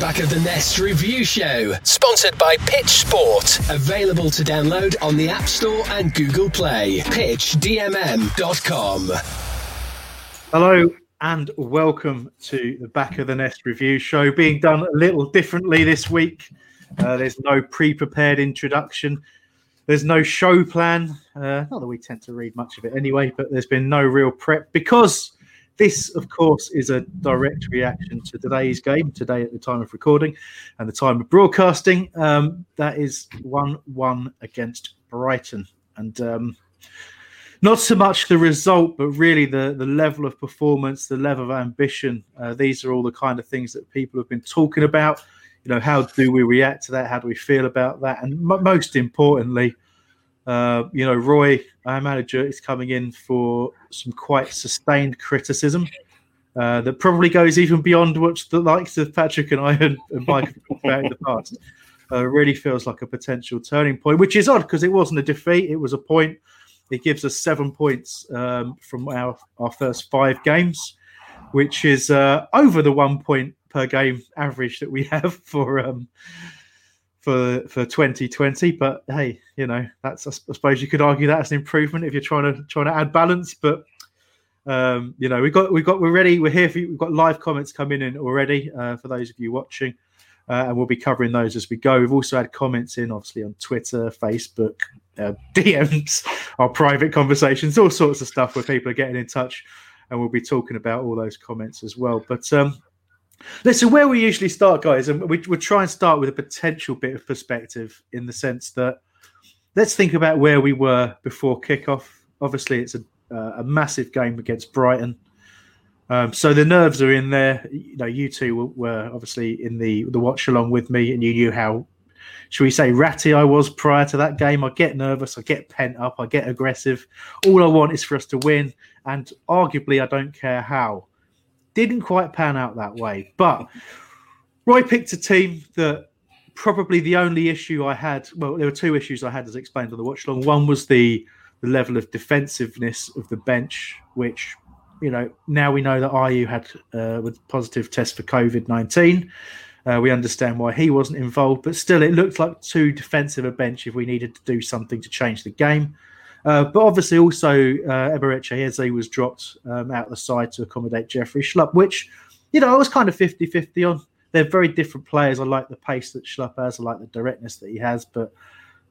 Back of the Nest Review Show, sponsored by Pitch Sport. Available to download on the App Store and Google Play. PitchDMM.com. Hello and welcome to the Back of the Nest Review Show, being done a little differently this week. Uh, there's no pre prepared introduction. There's no show plan. Uh, not that we tend to read much of it anyway, but there's been no real prep because this, of course, is a direct reaction to today's game, today at the time of recording and the time of broadcasting. Um, that is 1 1 against Brighton. And um, not so much the result, but really the, the level of performance, the level of ambition. Uh, these are all the kind of things that people have been talking about. You know, how do we react to that? How do we feel about that? And m- most importantly, uh, you know, Roy, our manager, is coming in for some quite sustained criticism uh, that probably goes even beyond what the likes of Patrick and I and, and Mike have talked about in the past. Uh, really feels like a potential turning point, which is odd because it wasn't a defeat; it was a point. It gives us seven points um, from our our first five games, which is uh, over the one point per game average that we have for um, for for 2020. But hey, you know that's I suppose you could argue that as an improvement if you're trying to trying to add balance. But um, you know we've got we've got we're ready. We're here. For you. We've got live comments coming in already uh, for those of you watching. Uh, and we'll be covering those as we go. We've also had comments in, obviously, on Twitter, Facebook, uh, DMs, our private conversations, all sorts of stuff where people are getting in touch, and we'll be talking about all those comments as well. But um, Listen, where we usually start, guys, and we, we try and start with a potential bit of perspective in the sense that let's think about where we were before kickoff. Obviously, it's a, uh, a massive game against Brighton. Um, so the nerves are in there. You know, you two were, were, obviously in the the watch along with me, and you knew how, should we say, ratty I was prior to that game. I get nervous, I get pent up, I get aggressive. All I want is for us to win, and arguably, I don't care how. Didn't quite pan out that way. But Roy picked a team that probably the only issue I had, well, there were two issues I had as explained on the watch long. One was the, the level of defensiveness of the bench, which, you know, now we know that Ayew had uh, with positive test for COVID 19. Uh, we understand why he wasn't involved, but still, it looked like too defensive a bench if we needed to do something to change the game. Uh, but obviously, also uh, Eberechi Eze was dropped um, out of the side to accommodate Jeffrey Schlupp, which, you know, I was kind of 50 50 on. They're very different players. I like the pace that Schlupp has, I like the directness that he has. But,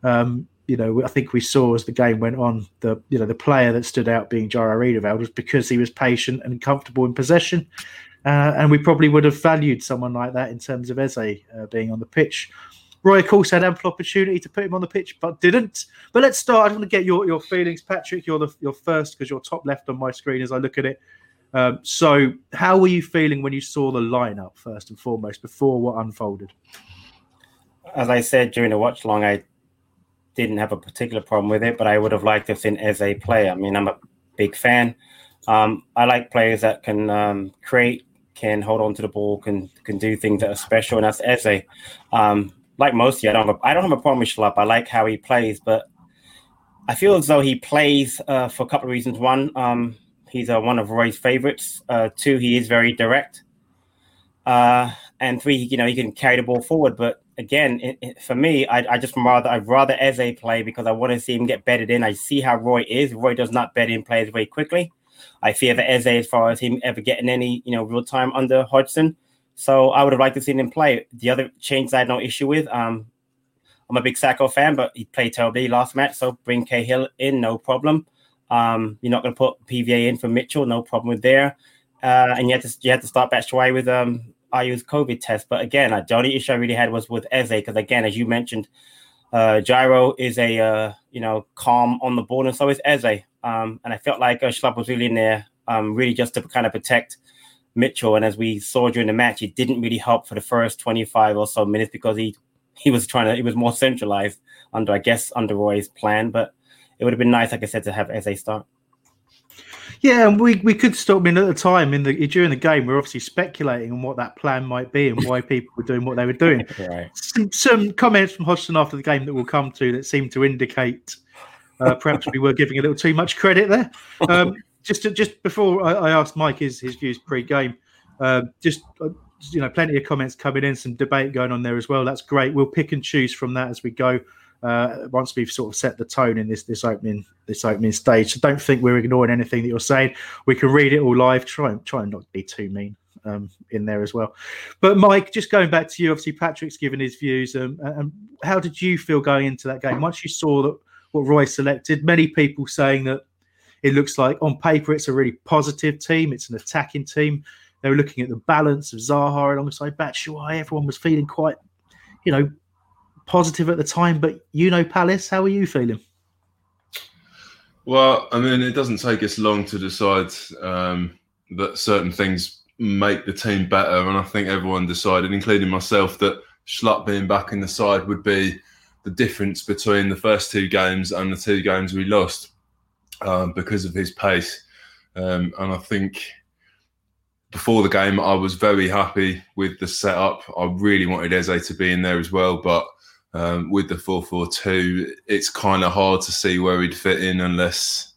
um, you know, I think we saw as the game went on, the you know the player that stood out being Jairo Riedewald was because he was patient and comfortable in possession. Uh, and we probably would have valued someone like that in terms of Eze uh, being on the pitch. Roy, of course, had ample opportunity to put him on the pitch, but didn't. But let's start. I want to get your, your feelings, Patrick. You're the you're first because you're top left on my screen as I look at it. Um, so, how were you feeling when you saw the lineup first and foremost before what unfolded? As I said during the watch long, I didn't have a particular problem with it, but I would have liked to have seen Eze play. I mean, I'm a big fan. Um, I like players that can um, create, can hold on to the ball, can can do things that are special, and that's Eze. Um, like most of I don't have don't have a problem with Schlupp. I like how he plays, but I feel as though he plays uh, for a couple of reasons. One, um, he's uh, one of Roy's favorites. Uh, two, he is very direct. Uh, and three, you know, he can carry the ball forward. But again, it, it, for me, I, I just rather I'd rather Eze play because I want to see him get bedded in. I see how Roy is. Roy does not bed in players very quickly. I fear that Eze, as far as him ever getting any, you know, real time under Hodgson. So I would have liked to see him play. The other change I had no issue with. Um, I'm a big Sakho fan, but he played terribly last match, so bring Cahill in, no problem. Um, you're not going to put PVA in for Mitchell, no problem with there. Uh, and you had to you had to start Batshuayi with um Ayew's COVID test. But again, the only issue I really had was with Eze because again, as you mentioned, uh, Jairo is a uh, you know calm on the ball, and so is Eze. Um, and I felt like uh, Schlupp was really in there, um, really just to kind of protect Mitchell. And as we saw during the match, it didn't really help for the first 25 or so minutes because he he was trying to he was more centralized under I guess under Roy's plan. But it would have been nice, like I said, to have Eze start. Yeah, and we, we could stop. I mean, at the time in the during the game, we are obviously speculating on what that plan might be and why people were doing what they were doing. right. Some, some, comments from Hodgson after the game that we'll come to that seem to indicate uh, perhaps we were giving a little too much credit there. Um, just to, just before I, I, Mike his his views pre-game, uh, just uh, you know, plenty of comments coming in, some debate going on there as well. That's great. We'll pick and choose from that as we go uh, once we've sort of set the tone in this this opening this opening stage. So don't think we're ignoring anything that you're saying. We can read it all live. Try try and not be too mean um, in there as well. But Mike, just going back to you, obviously Patrick's given his views. Um, and how did you feel going into that game once you saw that what Roy selected? Many people saying that it looks like on paper it's a really positive team. It's an attacking team. They were looking at the balance of Zaha alongside Batshuayi. Everyone was feeling quite, you know, positive at the time, but you know, Palace, how are you feeling? Well, I mean, it doesn't take us long to decide um, that certain things make the team better, and I think everyone decided, including myself, that Schlupp being back in the side would be the difference between the first two games and the two games we lost um, because of his pace. Um, and I think before the game, I was very happy with the setup. I really wanted Eze to be in there as well, but um, with the 442, it's kind of hard to see where he'd fit in unless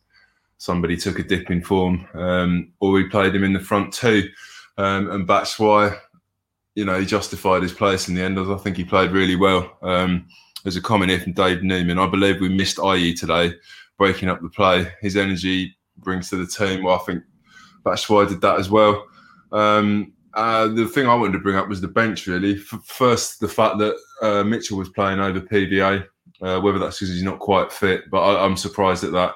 somebody took a dip in form um, or we played him in the front two. Um, and that's why, you know, he justified his place in the end. I think he played really well. Um, there's a comment here from Dave Newman. I believe we missed Ayew today, breaking up the play. His energy brings to the team. Well, I think that's why I did that as well. Um, uh, the thing I wanted to bring up was the bench, really. F- first, the fact that uh, Mitchell was playing over PVA, uh, whether that's because he's not quite fit, but I, am surprised at that.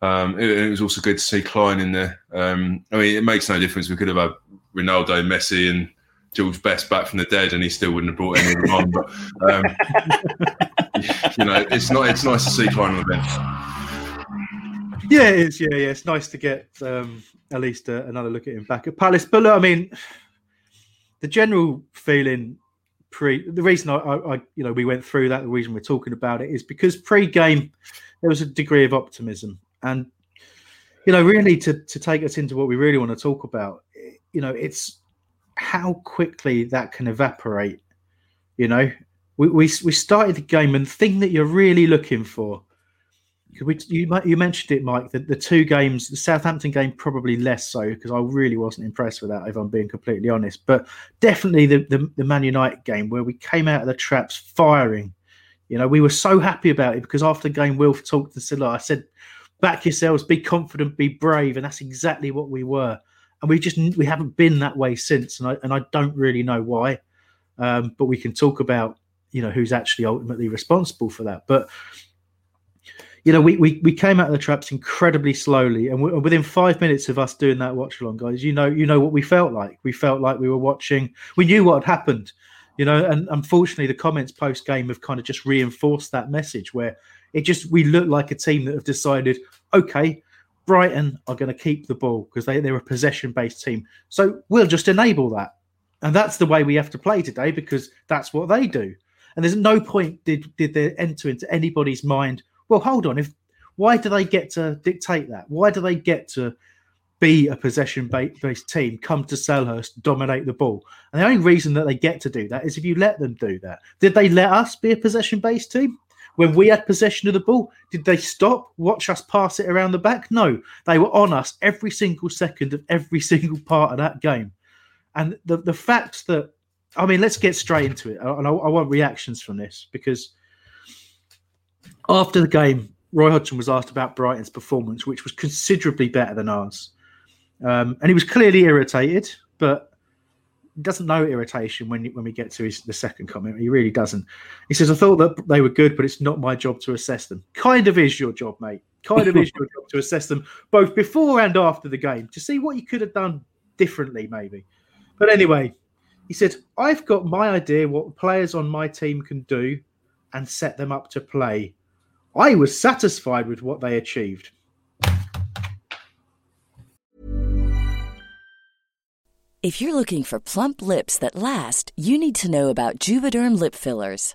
Um, it, it, was also good to see Klein in there. Um, I mean, it makes no difference. We could have had Ronaldo, Messi, and George Best back from the dead, and he still wouldn't have brought any of them on. But um, you know, it's not. It's nice to see Klein on the bench. Yeah, it is. Yeah, yeah, it's nice to get um, at least uh, another look at him back at Palace. But look, I mean, the general feeling pre the reason I, I, you know we went through that the reason we're talking about it is because pre-game there was a degree of optimism and you know really to to take us into what we really want to talk about you know it's how quickly that can evaporate you know we we, we started the game and the thing that you're really looking for we, you, you mentioned it, Mike. The, the two games, the Southampton game, probably less so because I really wasn't impressed with that. If I'm being completely honest, but definitely the, the, the Man United game where we came out of the traps firing. You know, we were so happy about it because after the game, Wilf talked to Silla. I said, "Back yourselves, be confident, be brave," and that's exactly what we were. And we just we haven't been that way since, and I and I don't really know why. Um, but we can talk about you know who's actually ultimately responsible for that. But you know, we, we, we came out of the traps incredibly slowly, and we, within five minutes of us doing that watch along, guys, you know, you know what we felt like. We felt like we were watching. We knew what had happened, you know, and unfortunately, the comments post game have kind of just reinforced that message where it just we look like a team that have decided, okay, Brighton are going to keep the ball because they they're a possession based team, so we'll just enable that, and that's the way we have to play today because that's what they do. And there's no point did did they enter into anybody's mind well, hold on. If why do they get to dictate that? Why do they get to be a possession based team, come to Selhurst, dominate the ball? And the only reason that they get to do that is if you let them do that. Did they let us be a possession based team? When we had possession of the ball, did they stop, watch us pass it around the back? No, they were on us every single second of every single part of that game. And the, the fact that, I mean, let's get straight into it. And I, I want reactions from this because after the game, Roy Hodgson was asked about Brighton's performance, which was considerably better than ours. Um, and he was clearly irritated, but doesn't know irritation when when we get to his, the second comment. He really doesn't. He says, "I thought that they were good, but it's not my job to assess them." Kind of is your job, mate. Kind of is your job to assess them both before and after the game to see what you could have done differently, maybe. But anyway, he said, "I've got my idea what players on my team can do, and set them up to play. I was satisfied with what they achieved." If you're looking for plump lips that last, you need to know about Juvederm lip fillers.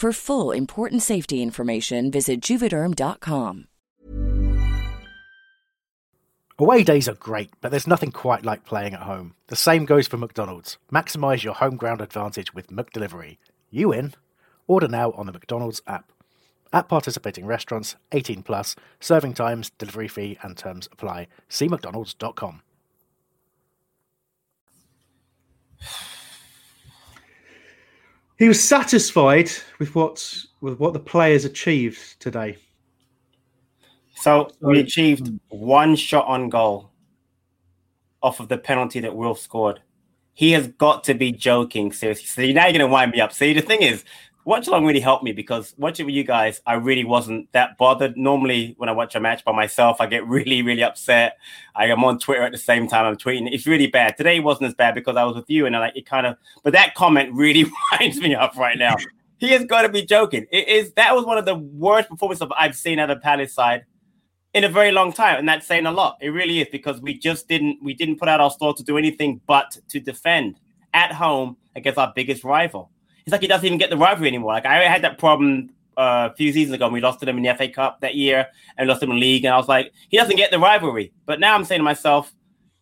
For full important safety information, visit juvederm.com. Away days are great, but there's nothing quite like playing at home. The same goes for McDonald's. Maximize your home ground advantage with McDelivery. You in? Order now on the McDonald's app. At participating restaurants, 18 plus, serving times, delivery fee, and terms apply. See McDonald's.com. He was satisfied with what with what the players achieved today. So we achieved one shot on goal off of the penalty that Will scored. He has got to be joking, seriously. So now you're going to wind me up. See, the thing is, watch along really helped me because watching with you guys, I really wasn't that bothered. Normally, when I watch a match by myself, I get really, really upset. I am on Twitter at the same time I'm tweeting. It's really bad. Today wasn't as bad because I was with you, and I like it kind of. But that comment really winds me up right now. he has got to be joking. It is that was one of the worst performances I've seen at the Palace side in a very long time, and that's saying a lot. It really is because we just didn't we didn't put out our store to do anything but to defend at home against our biggest rival. It's like he doesn't even get the rivalry anymore. Like I had that problem uh, a few seasons ago. we lost to them in the FA Cup that year and lost them in the league, and I was like, he doesn't get the rivalry. But now I'm saying to myself,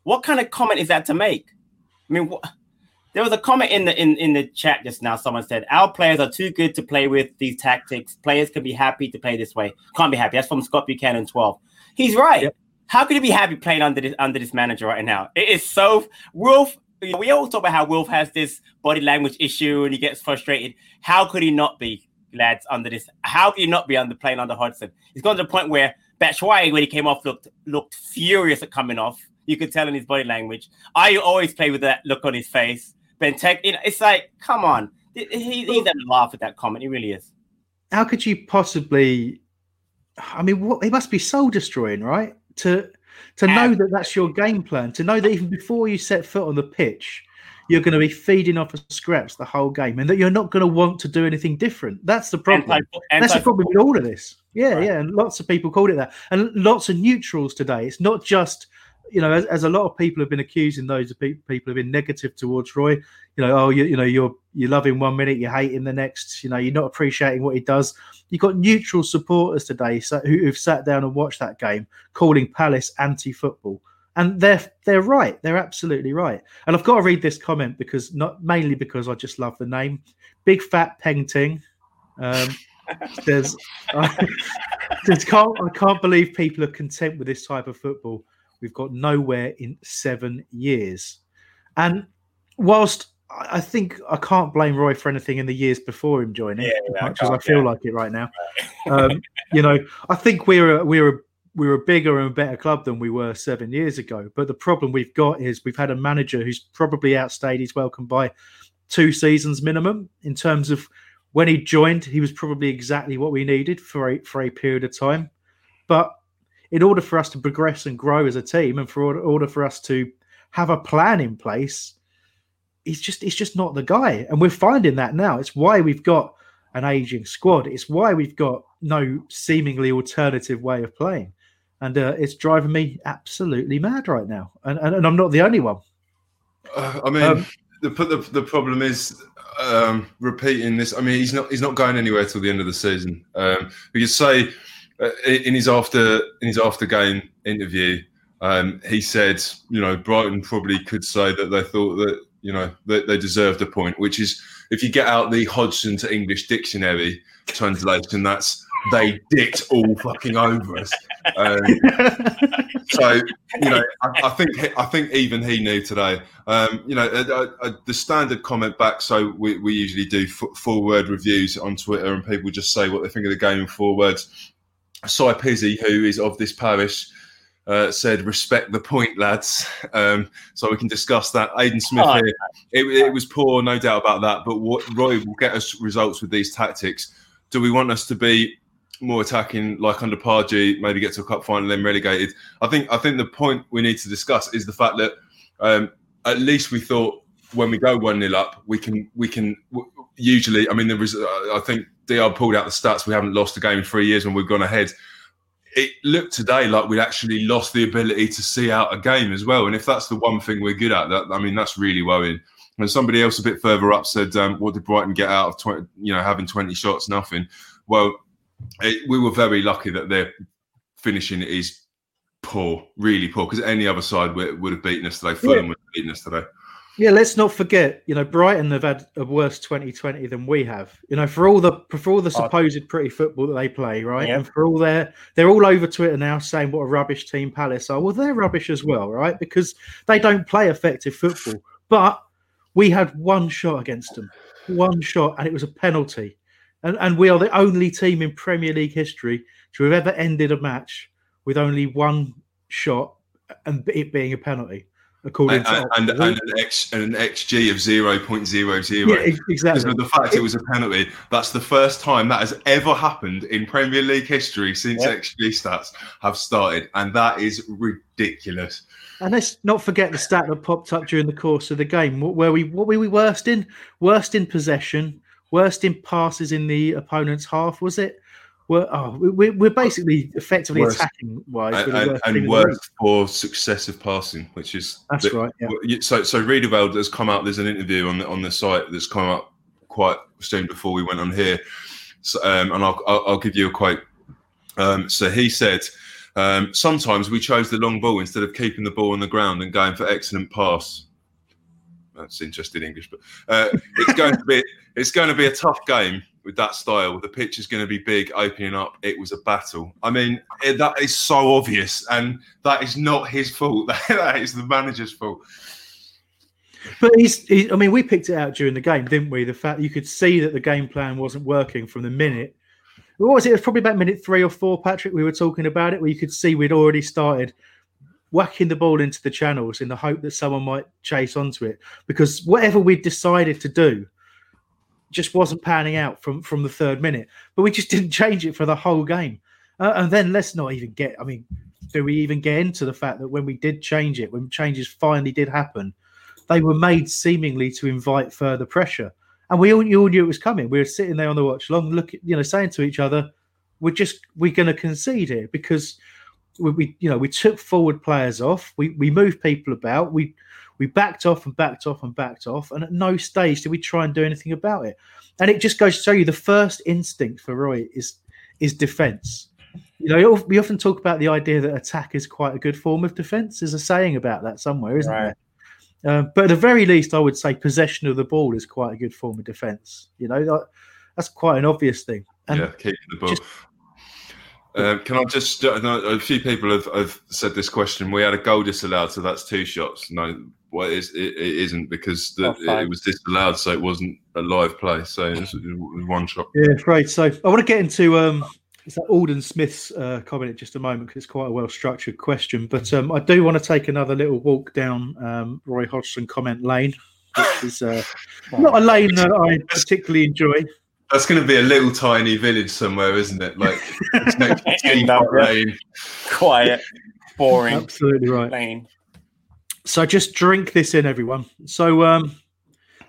what kind of comment is that to make? I mean, wh- there was a comment in the in, in the chat just now. Someone said our players are too good to play with these tactics. Players can be happy to play this way. Can't be happy. That's from Scott Buchanan, twelve. He's right. Yep. How could he be happy playing under this under this manager right now? It is so Wilf. You know, we always talk about how Wilf has this body language issue and he gets frustrated. How could he not be, lads, under this? How could he not be under playing under Hodgson? He's gone to the point where Batshuayi, when he came off, looked looked furious at coming off. You could tell in his body language. I always play with that look on his face. Benteke, you know, it's like, come on. He, he's having a laugh at that comment. He really is. How could you possibly? I mean, what, it must be soul destroying, right? To to know that that's your game plan, to know that even before you set foot on the pitch, you're going to be feeding off of scraps the whole game, and that you're not going to want to do anything different. That's the problem. Anti, anti- that's the problem with all of this. Yeah, right. yeah, and lots of people called it that, and lots of neutrals today. It's not just you know, as, as, a lot of people have been accusing those of people have been negative towards Roy. You know, oh, you, you know, you're you love him one minute, you hate him the next. You know, you're not appreciating what he does. You've got neutral supporters today so, who, who've sat down and watched that game, calling Palace anti-football, and they're they're right. They're absolutely right. And I've got to read this comment because not mainly because I just love the name, Big Fat Peng Ting. Um, says, I, says can't, I can't believe people are content with this type of football We've got nowhere in seven years. And whilst I think I can't blame Roy for anything in the years before him joining, Yeah, as yeah, I much as I feel yeah. like it right now. Um, you know, I think we're a, we're a, we're a bigger and better club than we were seven years ago. But the problem we've got is we've had a manager who's probably outstayed his welcome by two seasons minimum in terms of when he joined, he was probably exactly what we needed for a for a period of time. But in order for us to progress and grow as a team, and for order, for us to have a plan in place, he's just he's just not the guy, and we're finding that now. It's why we've got an aging squad. It's why we've got no seemingly alternative way of playing, and uh, it's driving me absolutely mad right now. And and, and I'm not the only one. Uh, I mean, Um, the, the the problem is um, repeating this. I mean, he's not he's not going anywhere till the end of the season. Um, we could say in his after in his after game interview, um, he said, you know, Brighton probably could say that they thought that you know that they deserved a point, which is if you get out the Hodgson to English dictionary translation, that's they dicked all fucking over us. Um, so you know, I, I think I think even he knew today. Um, you know, uh, uh, the standard comment back. So we, we usually do f- full word reviews on Twitter, and people just say what they think of the game in four words. Cy Pizzi, who is of this parish, uh, said, "Respect the point, lads." Um, so we can discuss that. Aidan Smith Oh, here. It, it was poor, no doubt about that. But what Roy will get us results with these tactics. Do we want us to be more attacking, like under Pardew, maybe get to a cup final, then relegated? I think. I think the point we need to discuss is the fact that um, at least we thought when we go one 0 up, we can we can w- usually. I mean, there was. Uh, I think Dr pulled out the stats. We haven't lost a game in three years when we've gone ahead. It looked today like we'd actually lost the ability to see out a game as well. And if that's the one thing we're good at, that I mean, that's really worrying. And somebody else a bit further up said, um, "What did Brighton get out of 20, you know having twenty shots? Nothing." Well, it, we were very lucky that their finishing is poor, really poor. Because any other side would, would have beaten us today. Fulham would have beaten us today. Yeah, let's not forget. You know, Brighton have had a worse 2020 than we have. You know, for all the for all the oh. supposed pretty football that they play, right? Yeah. And for all their they're all over Twitter now saying what a rubbish team Palace are. Well, they're rubbish as well, right? Because they don't play effective football. But we had one shot against them, one shot, and it was a penalty. And and we are the only team in Premier League history to have ever ended a match with only one shot and it being a penalty. According And, to and, and an X and an XG of zero point zero zero. Yeah, exactly. Because of the fact it was a penalty, that's the first time that has ever happened in Premier League history since Yep. XG stats have started, and that is ridiculous. And let's not forget the stat that popped up during the course of the game. What were we? What were we worst in? Worst in possession. Worst in passes in the opponent's half. Was it? We're, oh, we, we're basically effectively attacking wise. and, we're and, and worst for successive passing, which is That's the- right, yeah. So, so Riedewald has come out. There's an interview on the on the site that's come up quite soon before we went on here, so, um, and I'll, I'll I'll give you a quote. Um, so he said, um, "Sometimes we chose the long ball instead of keeping the ball on the ground and going for excellent pass." That's interesting English, but uh, it's going to be it's going to be a tough game with that style. The pitch is going to be big, opening up. It was a battle. I mean, it, that is so obvious, and that is not his fault. that is the manager's fault. But he's, he, I mean, we picked it out during the game, didn't we? The fact you could see that the game plan wasn't working from the minute. What was it? It was probably about minute three or four, Patrick. We were talking about it, where you could see we'd already started whacking the ball into the channels in the hope that someone might chase onto it. Because whatever we'd decided to do just wasn't panning out from from the third minute. But we just didn't change it for the whole game. Uh, and then let's not even get. I mean, do we even get into the fact that when we did change it, when changes finally did happen, they were made seemingly to invite further pressure. And we all, all knew it was coming. We were sitting there on the watch long, looking, you know, saying to each other, "We're just we're going to concede here because we, we, you know, we took forward players off. We we moved people about. We we backed off and backed off and backed off. And at no stage did we try and do anything about it. And it just goes to show you the first instinct for Roy is is defence. You know, we often talk about the idea that attack is quite a good form of defence. There's a saying about that somewhere, isn't Right. there? Uh, but at the very least, I would say possession of the ball is quite a good form of defence. You know, that, that's quite an obvious thing. And yeah, keeping the ball. just- Um, can I just? Know A few people have, have said this question. We had a goal disallowed, so that's two shots. No, well, it, is, it, it isn't because the, Offside. it was disallowed, so it wasn't a live play. So it was, it was one shot. Yeah, great. So I want to get into um, it's that Alden Smith's uh, comment in just a moment because it's quite a well structured question. But um, I do want to take another little walk down um, Roy Hodgson comment lane, which is uh, not a lane that I particularly enjoy. That's going to be a little tiny village somewhere, isn't it? Like it's next to In Teapot Dublin. Lane. Quiet, boring Absolutely right. lane. So just drink this in, everyone. So um,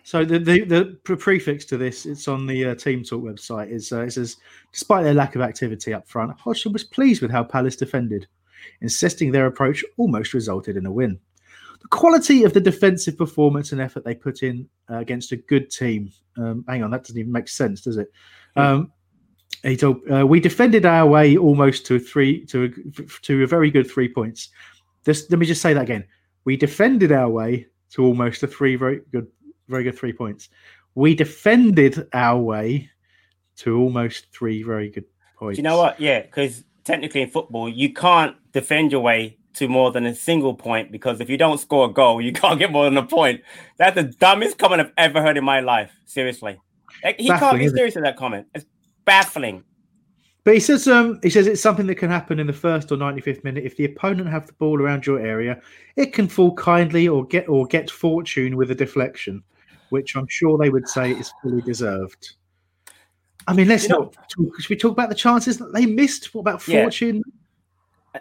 so the the, the prefix to this, it's on the uh, Team Talk website. Is uh, it says, despite their lack of activity up front, Hodgson was pleased with how Palace defended, insisting their approach almost resulted in a win. The quality of the defensive performance and effort they put in uh, against a good team. Um, hang on, that doesn't even make sense, does it? Um, he told, uh, we defended our way almost to a three to a, to a very good three points. Just, let me just say that again. We defended our way to almost a three very good, very good three points. We defended our way to almost three very good points. Do you know what? Yeah, because technically in football, you can't defend your way to more than a single point because if you don't score a goal, you can't get more than a point. That's the dumbest comment I've ever heard in my life. Seriously. Like, he can't be serious with that comment. It's baffling. But he says, um, he says it's something that can happen in the first or 95th minute. If the opponent have the ball around your area, it can fall kindly or get or get fortune with a deflection, which I'm sure they would say is fully deserved. I mean, let's You know- not talk. Should we talk about the chances that they missed? What about Yeah. fortune?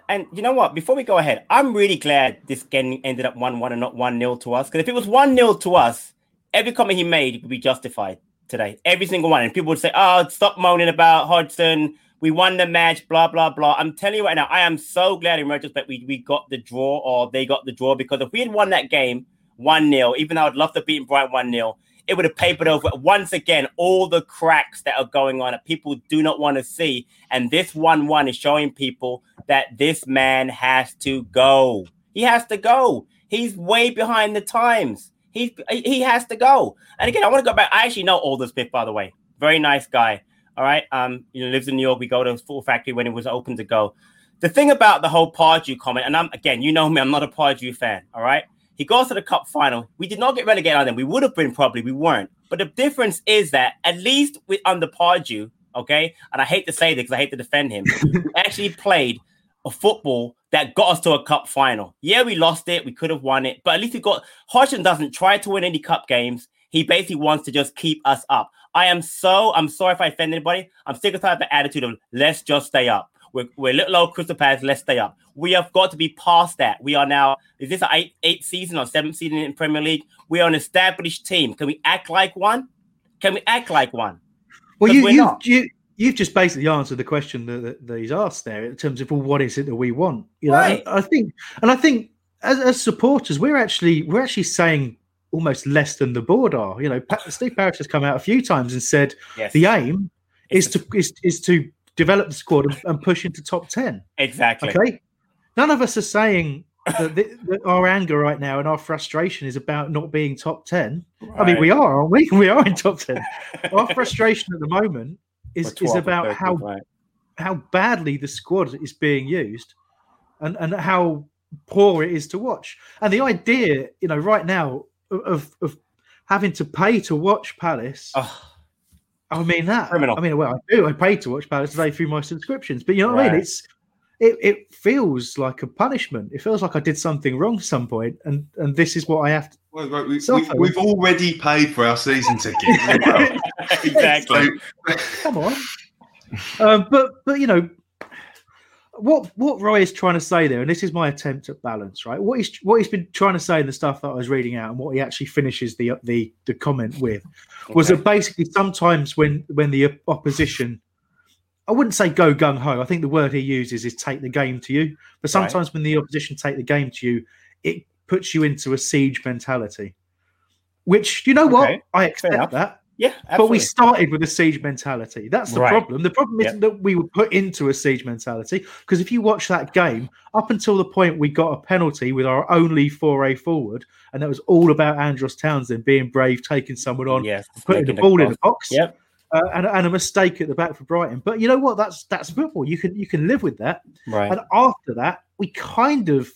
And you know what? Before we go ahead, I'm really glad this game ended up 1 1 and not 1 0 to us. Because if it was 1 0 to us, every comment he made would be justified today. Every single one. And people would say, oh, stop moaning about Hodgson. We won the match, blah, blah, blah. I'm telling you right now, I am so glad in retrospect we, we got the draw or they got the draw because if we had won that game 1 0, even though I'd love to beat Brighton 1 0, it would have papered over once again all the cracks that are going on that people do not want to see. And this 1 1 is showing people that this man has to go. He has to go. He's way behind the times. He he has to go. And again, I want to go back. I actually know Alden Smith, by the way. Very nice guy. All right. Um, you know, lives in New York. We go to his full factory when it was open to go. The thing about the whole Pardew comment, and I'm again, you know me, I'm not a Pardew fan. All right. He goes to the cup final. We did not get relegated on them. We would have been probably, we weren't. But the difference is that at least with under Pardew, okay, and I hate to say this because I hate to defend him, we actually played a football that got us to a cup final. Yeah, we lost it. We could have won it, but at least we got. Hodgson doesn't try to win any cup games. He basically wants to just keep us up. I am so. I'm sorry if I offend anybody. I'm sick of the attitude of let's just stay up. We're, we're little old Crystal Palace. Let's stay up. We have got to be past that. We are now. Is this an eight, eighth season or seventh season in Premier League? We are an established team. Can we act like one? Can we act like one? Well, you, you, you, you've just basically answered the question that, that, he's asked there in terms of well, what is it that we want? You know, Right. and I think, and I think as, as supporters, we're actually we're actually saying almost less than the board are. You know, Steve Parish has come out a few times and said Yes. the aim is to is, is to develop the squad and, and push into top ten. Exactly. Okay, none of us are saying. That, the, that our anger right now and our frustration is about not being top 10 i mean we are aren't we we are in top 10 our frustration at the moment is, is about 13th, how right. how badly the squad is being used and and how poor it is to watch and the idea you know right now of of having to pay to watch palace Ugh. i mean that Criminal. i mean well i do i pay to watch palace today through my subscriptions but you know what i mean it's it, it feels like a punishment it feels like i did something wrong at some point and and this is what i have to Well, right, we, we, we've already paid for our season ticket. exactly. So- come on. um, but but you know what what Roy is trying to say there, and this is my attempt at balance, right? What he's what he's been trying to say in the stuff that I was reading out, and what he actually finishes the the the comment with, was that basically sometimes when when the opposition. I wouldn't say go gung ho. I think the word he uses is take the game to you. But Right. sometimes when the opposition take the game to you, it puts you into a siege mentality. Which you know what I accept that. Yeah, But we started with a siege mentality. That's the Right. problem. The problem isn't that we were put into a siege mentality. Because if you watch that game, up until the point we got a penalty with our only foray forward, and that was all about Andros Townsend being brave, taking someone on, yes, putting the making ball in cross. the box, Yep. uh, and, and a mistake at the back for Brighton. But you know what? That's that's football. You can you can live with that. Right. And after that, we kind of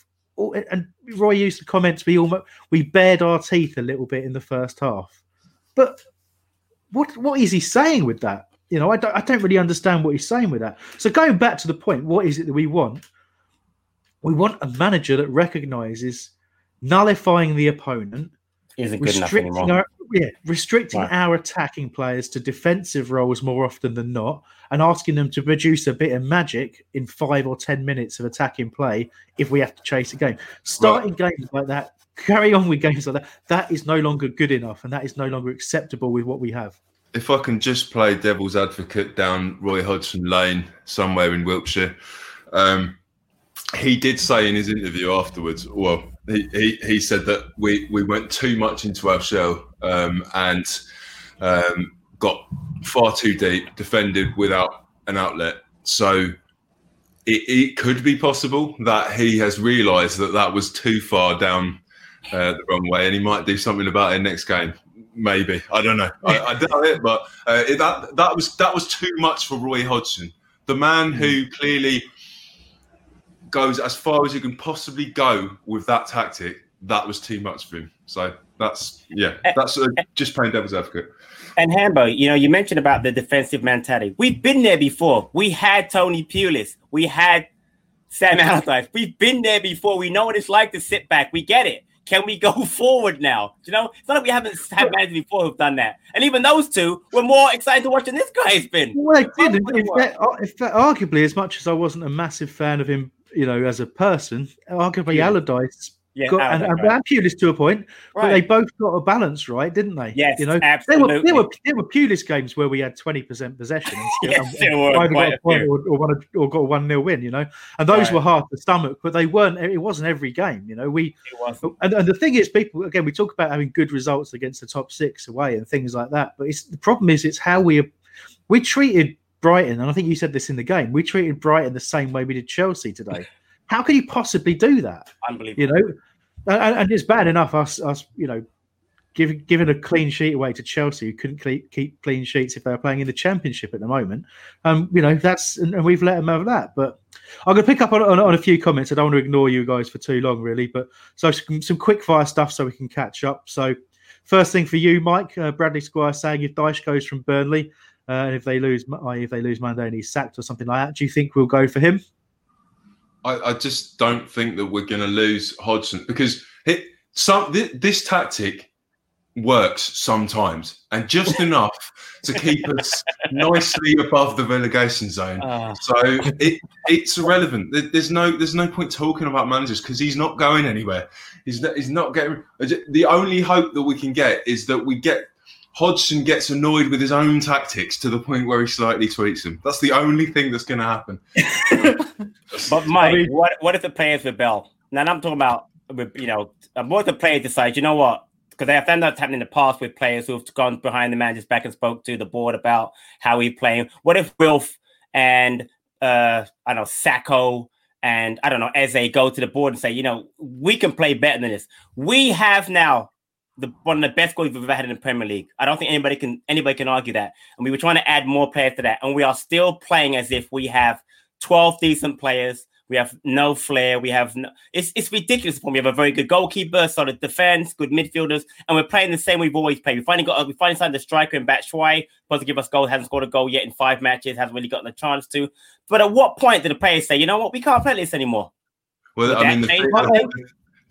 and Roy used the comments. We almost we bared our teeth a little bit in the first half, but what what is he saying with that? You know, I don't, I don't really understand what he's saying with that. So going back to the point, what is it that we want? We want a manager that recognizes nullifying the opponent, isn't good enough anymore. Our, yeah, restricting right. our attacking players to defensive roles more often than not, and asking them to produce a bit of magic in five or ten minutes of attacking play if we have to chase a game. Starting right. games like that, carry on with games like that. That is no longer good enough, and that is no longer acceptable with what we have if I can just play devil's advocate down Roy Hodgson Lane somewhere in Wiltshire, um, he did say in his interview afterwards, well, he, he, he, said that we, we went too much into our shell um, and um, got far too deep, defended without an outlet. So it, it could be possible that he has realised that that was too far down uh, the wrong way and he might do something about it next game maybe I don't know. I, I doubt it, but uh, it, that that was that was too much for Roy Hodgson, the man who mm. clearly goes as far as you can possibly go with that tactic. That was too much for him. So that's yeah, eh, that's uh, eh. just playing devil's advocate. And Hambo, you know, you mentioned about the defensive mentality. We've been there before. We had Tony Pulis. We had Sam Allardyce. We've been there before. We know what it's like to sit back. We get it. Can we go forward now? You know, it's not like we haven't had managers before who've done that. And even those two were more excited to watch than this guy has been. Well, I did. If, that, if that, arguably, as much as I wasn't a massive fan of him, you know, as a person, arguably yeah. Allardyce yeah, got, and, and right. Pulis to a point, but they both got a balance right, didn't they? Yes, you know, absolutely. There were there were, there were Pulis games where we had twenty percent possession and yes, and, got a point or, or, won a, or got a one nil win. You know, and those right. were hard to stomach, but they weren't. It wasn't every game. You know, we and, and the thing is, people again, we talk about having good results against the top six away and things like that, but it's the problem is it's how we we treated Brighton, and I think you said this in the game. We treated Brighton the same way we did Chelsea today. How can you possibly do that? Unbelievable. You know, and, and it's bad enough us us you know giving giving a clean sheet away to Chelsea, who couldn't keep clean sheets if they were playing in the Championship at the moment. Um, you know that's and we've let them have that. But I'm going to pick up on, on, on, a few comments. I don't want to ignore you guys for too long, really. But so some, some quick fire stuff so we can catch up. So first thing for you, Mike uh, Bradley Squire saying if Dyche goes from Burnley. Uh, and if they lose, if they lose Monday and he's sacked or something like that, do you think we'll go for him? I, I just don't think that we're going to lose Hodgson because it, some th- this tactic works sometimes and just enough to keep us nicely above the relegation zone. Uh. So it, it's irrelevant. There's no there's no point talking about managers because he's not going anywhere. He's not, he's not getting. The only hope that we can get is that we get Hodgson gets annoyed with his own tactics to the point where he slightly tweaks them. That's the only thing that's going to happen. but Mike, I mean, what what if the players rebel? Now I'm talking about you know what if the players decide, you know what? Because they have done that happening in the past with players who've gone behind the manager's back and spoke to the board about how he's playing. What if Wilf and uh I don't know Sakho and I don't know Eze go to the board and say, you know, we can play better than this. We have now the one of the best goals we've ever had in the Premier League. I don't think anybody can anybody can argue that. And we were trying to add more players to that, and we are still playing as if we have 12 decent players. We have no flair. We have no. It's it's ridiculous. We have a very good goalkeeper, solid defense, good midfielders, and we're playing the same we've always played. We finally got we finally signed the striker in Batshuayi, supposed to give us goals. Hasn't scored a goal yet in five matches. Hasn't really gotten a chance to. But at what point do the players say, you know what, we can't play this anymore? Well, Would I mean, the, the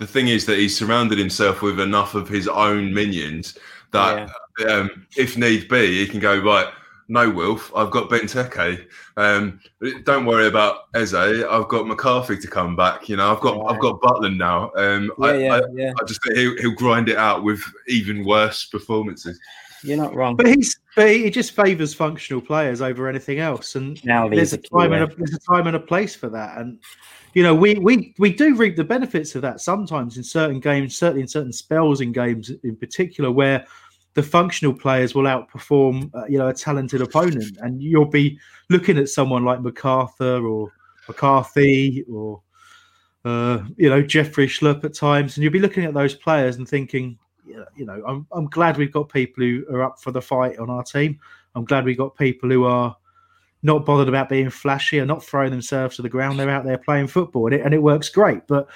thing is that he's surrounded himself with enough of his own minions that yeah. um, if need be, he can go right. No, Wilf, I've got Benteke. Um, don't worry about Eze. I've got McCarthy to come back. You know, I've got I've got Butland now. Um, yeah, I, yeah, I, yeah. I just think he'll, he'll grind it out with even worse performances. You're not wrong. But he's but he just favours functional players over anything else. And now there's a time and a, there's a time and a place for that. And you know, we we we do reap the benefits of that sometimes in certain games, certainly in certain spells in games in particular, where the functional players will outperform, uh, you know, a talented opponent, and you'll be looking at someone like McArthur or McCarthy or uh, you know Jeffrey Schlupp at times, and you'll be looking at those players and thinking, you know, I'm I'm glad we've got people who are up for the fight on our team. I'm glad we've got people who are not bothered about being flashy and not throwing themselves to the ground. They're out there playing football, and it, and it works great. But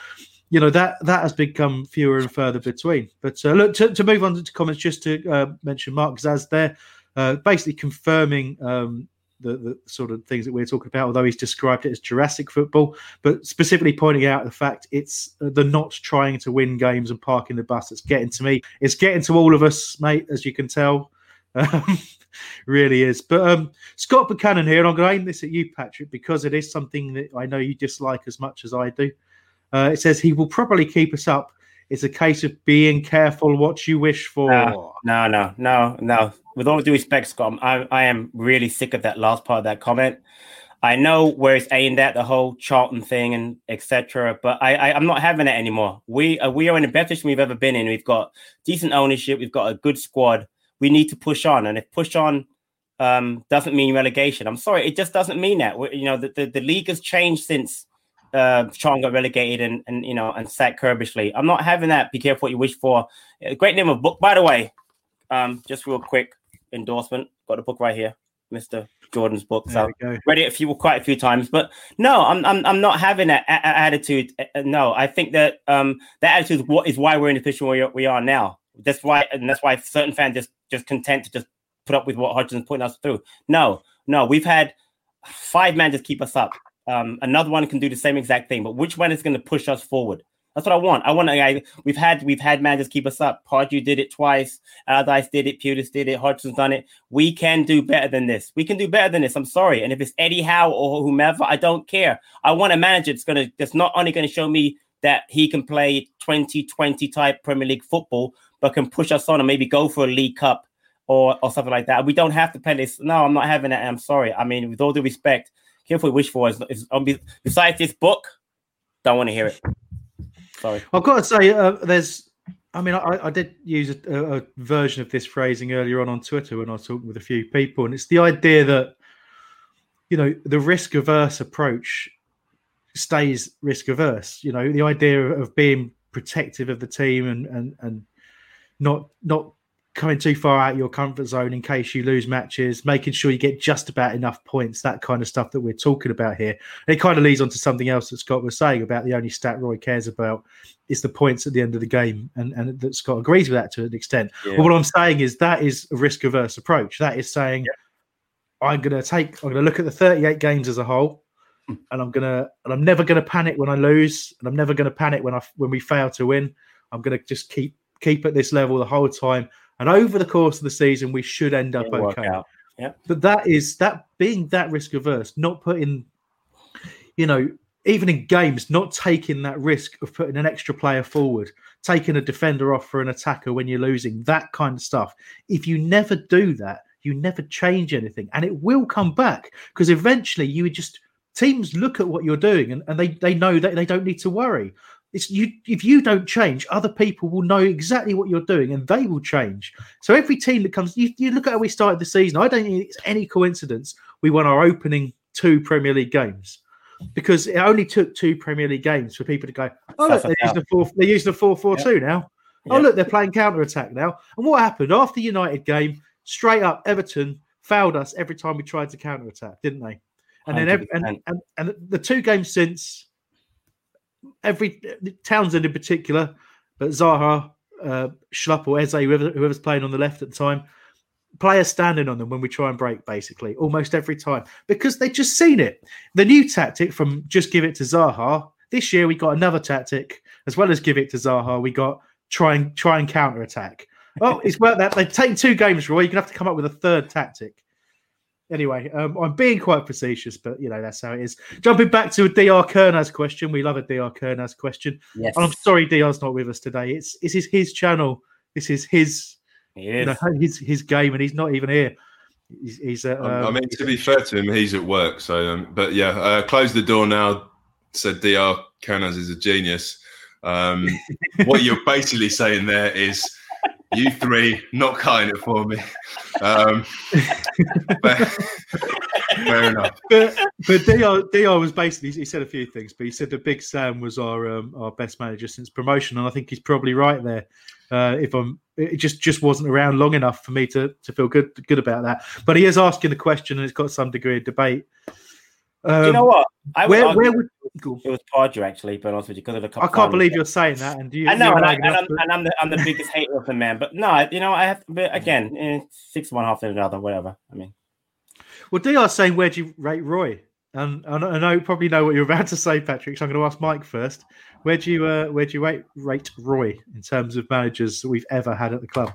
you know that that has become fewer and further between. But uh, look, to, to, move on to comments, just to uh, mention Mark Zaz there, uh, basically confirming um, the, the sort of things that we're talking about, although he's described it as Jurassic football, but specifically pointing out the fact it's uh, the not trying to win games and parking the bus that's getting to me. It's getting to all of us, mate, as you can tell. Um, really is. But um, Scott Buchanan here, and I'm going to aim this at you, Patrick, because it is something that I know you dislike as much as I do. Uh, it says he will probably keep us up. It's a case of being careful what you wish for. No, no, no, no. no with all due respect, Scott, I, I am really sick of that last part of that comment. I know where it's aimed at the whole Charlton thing and etc. But I, I am not having it anymore. We uh, we are in the best position we've ever been in. We've got decent ownership. We've got a good squad. We need to push on, and if push on um, doesn't mean relegation, I'm sorry, it just doesn't mean that. we you know, the, the, the league has changed since uh, Charlton got relegated and and you know and sacked Curbishley. I'm not having that. Be careful what you wish for. A great name of book, by the way. Um, just real quick, endorsement. Got the book right here, Mister Jordan's book. So read it a few, quite a few times. But no, I'm I'm, I'm not having that a- a- attitude. Uh, no, I think that um that attitude is what is why we're in the position where we are now. That's why, and that's why certain fans just just content to just put up with what Hodgson's putting us through. No, no, we've had five men just keep us up. Um, another one can do the same exact thing, but which one is going to push us forward? That's what I want. I want. We've had we've had managers keep us up. Pardew did it twice. Allardyce did it. Pulis did it. Hodgson's done it. We can do better than this. We can do better than this. I'm sorry. And if it's Eddie Howe or whomever, I don't care. I want a manager that's gonna that's not only gonna show me that he can play 2020 type Premier League football, but can push us on and maybe go for a League Cup or or something like that. We don't have to play this. No, I'm not having that. I'm sorry. I mean, with all due respect, careful wish for is, is um, besides this book. Don't want to hear it. Sorry. I've got to say, uh, there's. I mean, I, I did use a, a, version of this phrasing earlier on on Twitter when I was talking with a few people, and it's the idea that you know the risk averse approach stays risk averse. You know, the idea of being protective of the team and and and not not coming too far out your comfort zone in case you lose matches, making sure you get just about enough points, that kind of stuff that we're talking about here. And it kind of leads on to something else that Scott was saying about the only stat Roy cares about is the points at the end of the game. And, and that Scott agrees with that to an extent. Yeah. But what I'm saying is that is a risk averse approach. That is saying, yeah. I'm going to take, I'm going to look at the 38 games as a whole. Hmm. And I'm gonna, and I'm never gonna panic when I lose, and I'm never gonna panic when I when we fail to win. I'm gonna just keep keep at this level the whole time and over the course of the season, we should end up It'll okay. Yeah. But that is that being that risk averse, not putting, you know, even in games, not taking that risk of putting an extra player forward, taking a defender off for an attacker when you're losing, that kind of stuff. If you never do that, you never change anything. And it will come back because eventually you would just teams look at what you're doing and, and they, they know that they don't need to worry. It's you if you don't change, other people will know exactly what you're doing and they will change. So every team that comes, you, you look at how we started the season. I don't think it's any coincidence we won our opening two Premier League games because it only took two Premier League games for people to go, oh look, they're using four, they're using a four four two now. Oh look, they're playing counter attack now. And what happened after the United game? Straight up, Everton fouled us every time we tried to counter attack, didn't they? And then every, and, and and the two games since every Townsend in particular, but Zaha, uh, Schlupp or Eze, whoever, whoever's playing on the left at the time, players standing on them when we try and break, basically, almost every time, because they've just seen it. The new tactic from just give it to Zaha. This year we got another tactic as well as give it to Zaha. We got try and try and counter attack. Oh, it's worked that they've taken two games, Roy. You're gonna have to come up with a third tactic. Anyway, um, I'm being quite facetious, but you know that's how it is. Jumping back to a Dr. Kernaz question, we love a Dr. Kernaz question. Yes. And I'm sorry, Dr's not with us today. It's this is his channel. This is his, you know, his his game, and he's not even here. He's, he's uh, um, I mean, to be fair to him, he's at work. So, um, but yeah, uh, close the door now. Said Dr. Kernaz is a genius. Um, what you're basically saying there is you three not cutting it for me. Um, fair, fair enough. But, but Dr. Dr. was basically he said a few things, but he said that Big Sam was our um, our best manager since promotion, and I think he's probably right there. Uh, if I'm, it just just wasn't around long enough for me to to feel good good about that. But he is asking the question, and it's got some degree of debate. Do you know what? I where, argue where would it was Pardew actually, but honest with you, because of the I can't believe you're saying that? And you? I know, and, I, and, I'm, and I'm the I'm the biggest hater of the man. But no, you know, I have. But again, eh, six one half another, whatever. I mean, Well, DR's saying, where do you rate Roy? And I know, I know you probably know what you're about to say, Patrick. So I'm going to ask Mike first. Where do you uh, where do you rate, rate Roy in terms of managers that we've ever had at the club?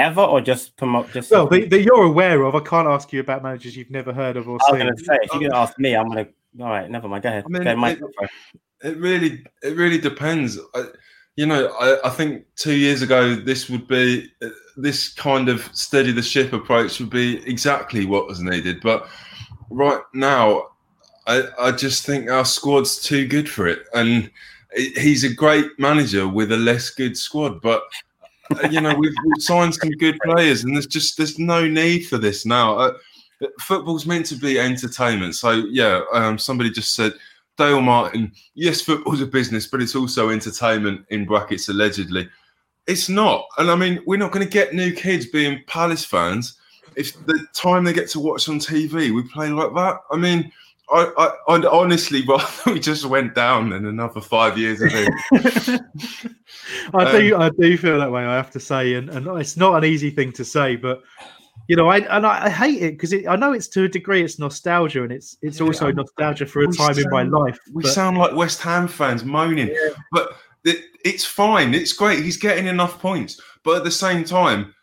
Ever or just promote? Just Well, that, that you're aware of. I can't ask you about managers you've never heard of or I was seen. going to say, if you're going to ask me, I'm going to. All right, never mind. Go ahead. I mean, Go ahead, it- It really, it really depends. I, you know, I, I think two years ago this would be this kind of steady the ship approach would be exactly what was needed. But right now, I, I just think our squad's too good for it, and he's a great manager with a less good squad. But you know, we've, we've signed some good players, and there's just there's no need for this now. Uh, football's meant to be entertainment. So yeah, um, somebody just said Dale Martin. Yes, football's a business, but it's also entertainment in brackets allegedly. It's not, and I mean, we're not going to get new kids being Palace fans if the time they get to watch on TV we play like that. I mean. I, I, I'd honestly rather we just went down than another five years of it. I do, um, I do feel that way. I have to say, and, and it's not an easy thing to say, but you know, I and I, I hate it because I know it's to a degree it's nostalgia, and it's it's also nostalgia for a time in my life. We but- sound like West Ham fans moaning, but it, it's fine. It's great. He's getting enough points, but at the same time,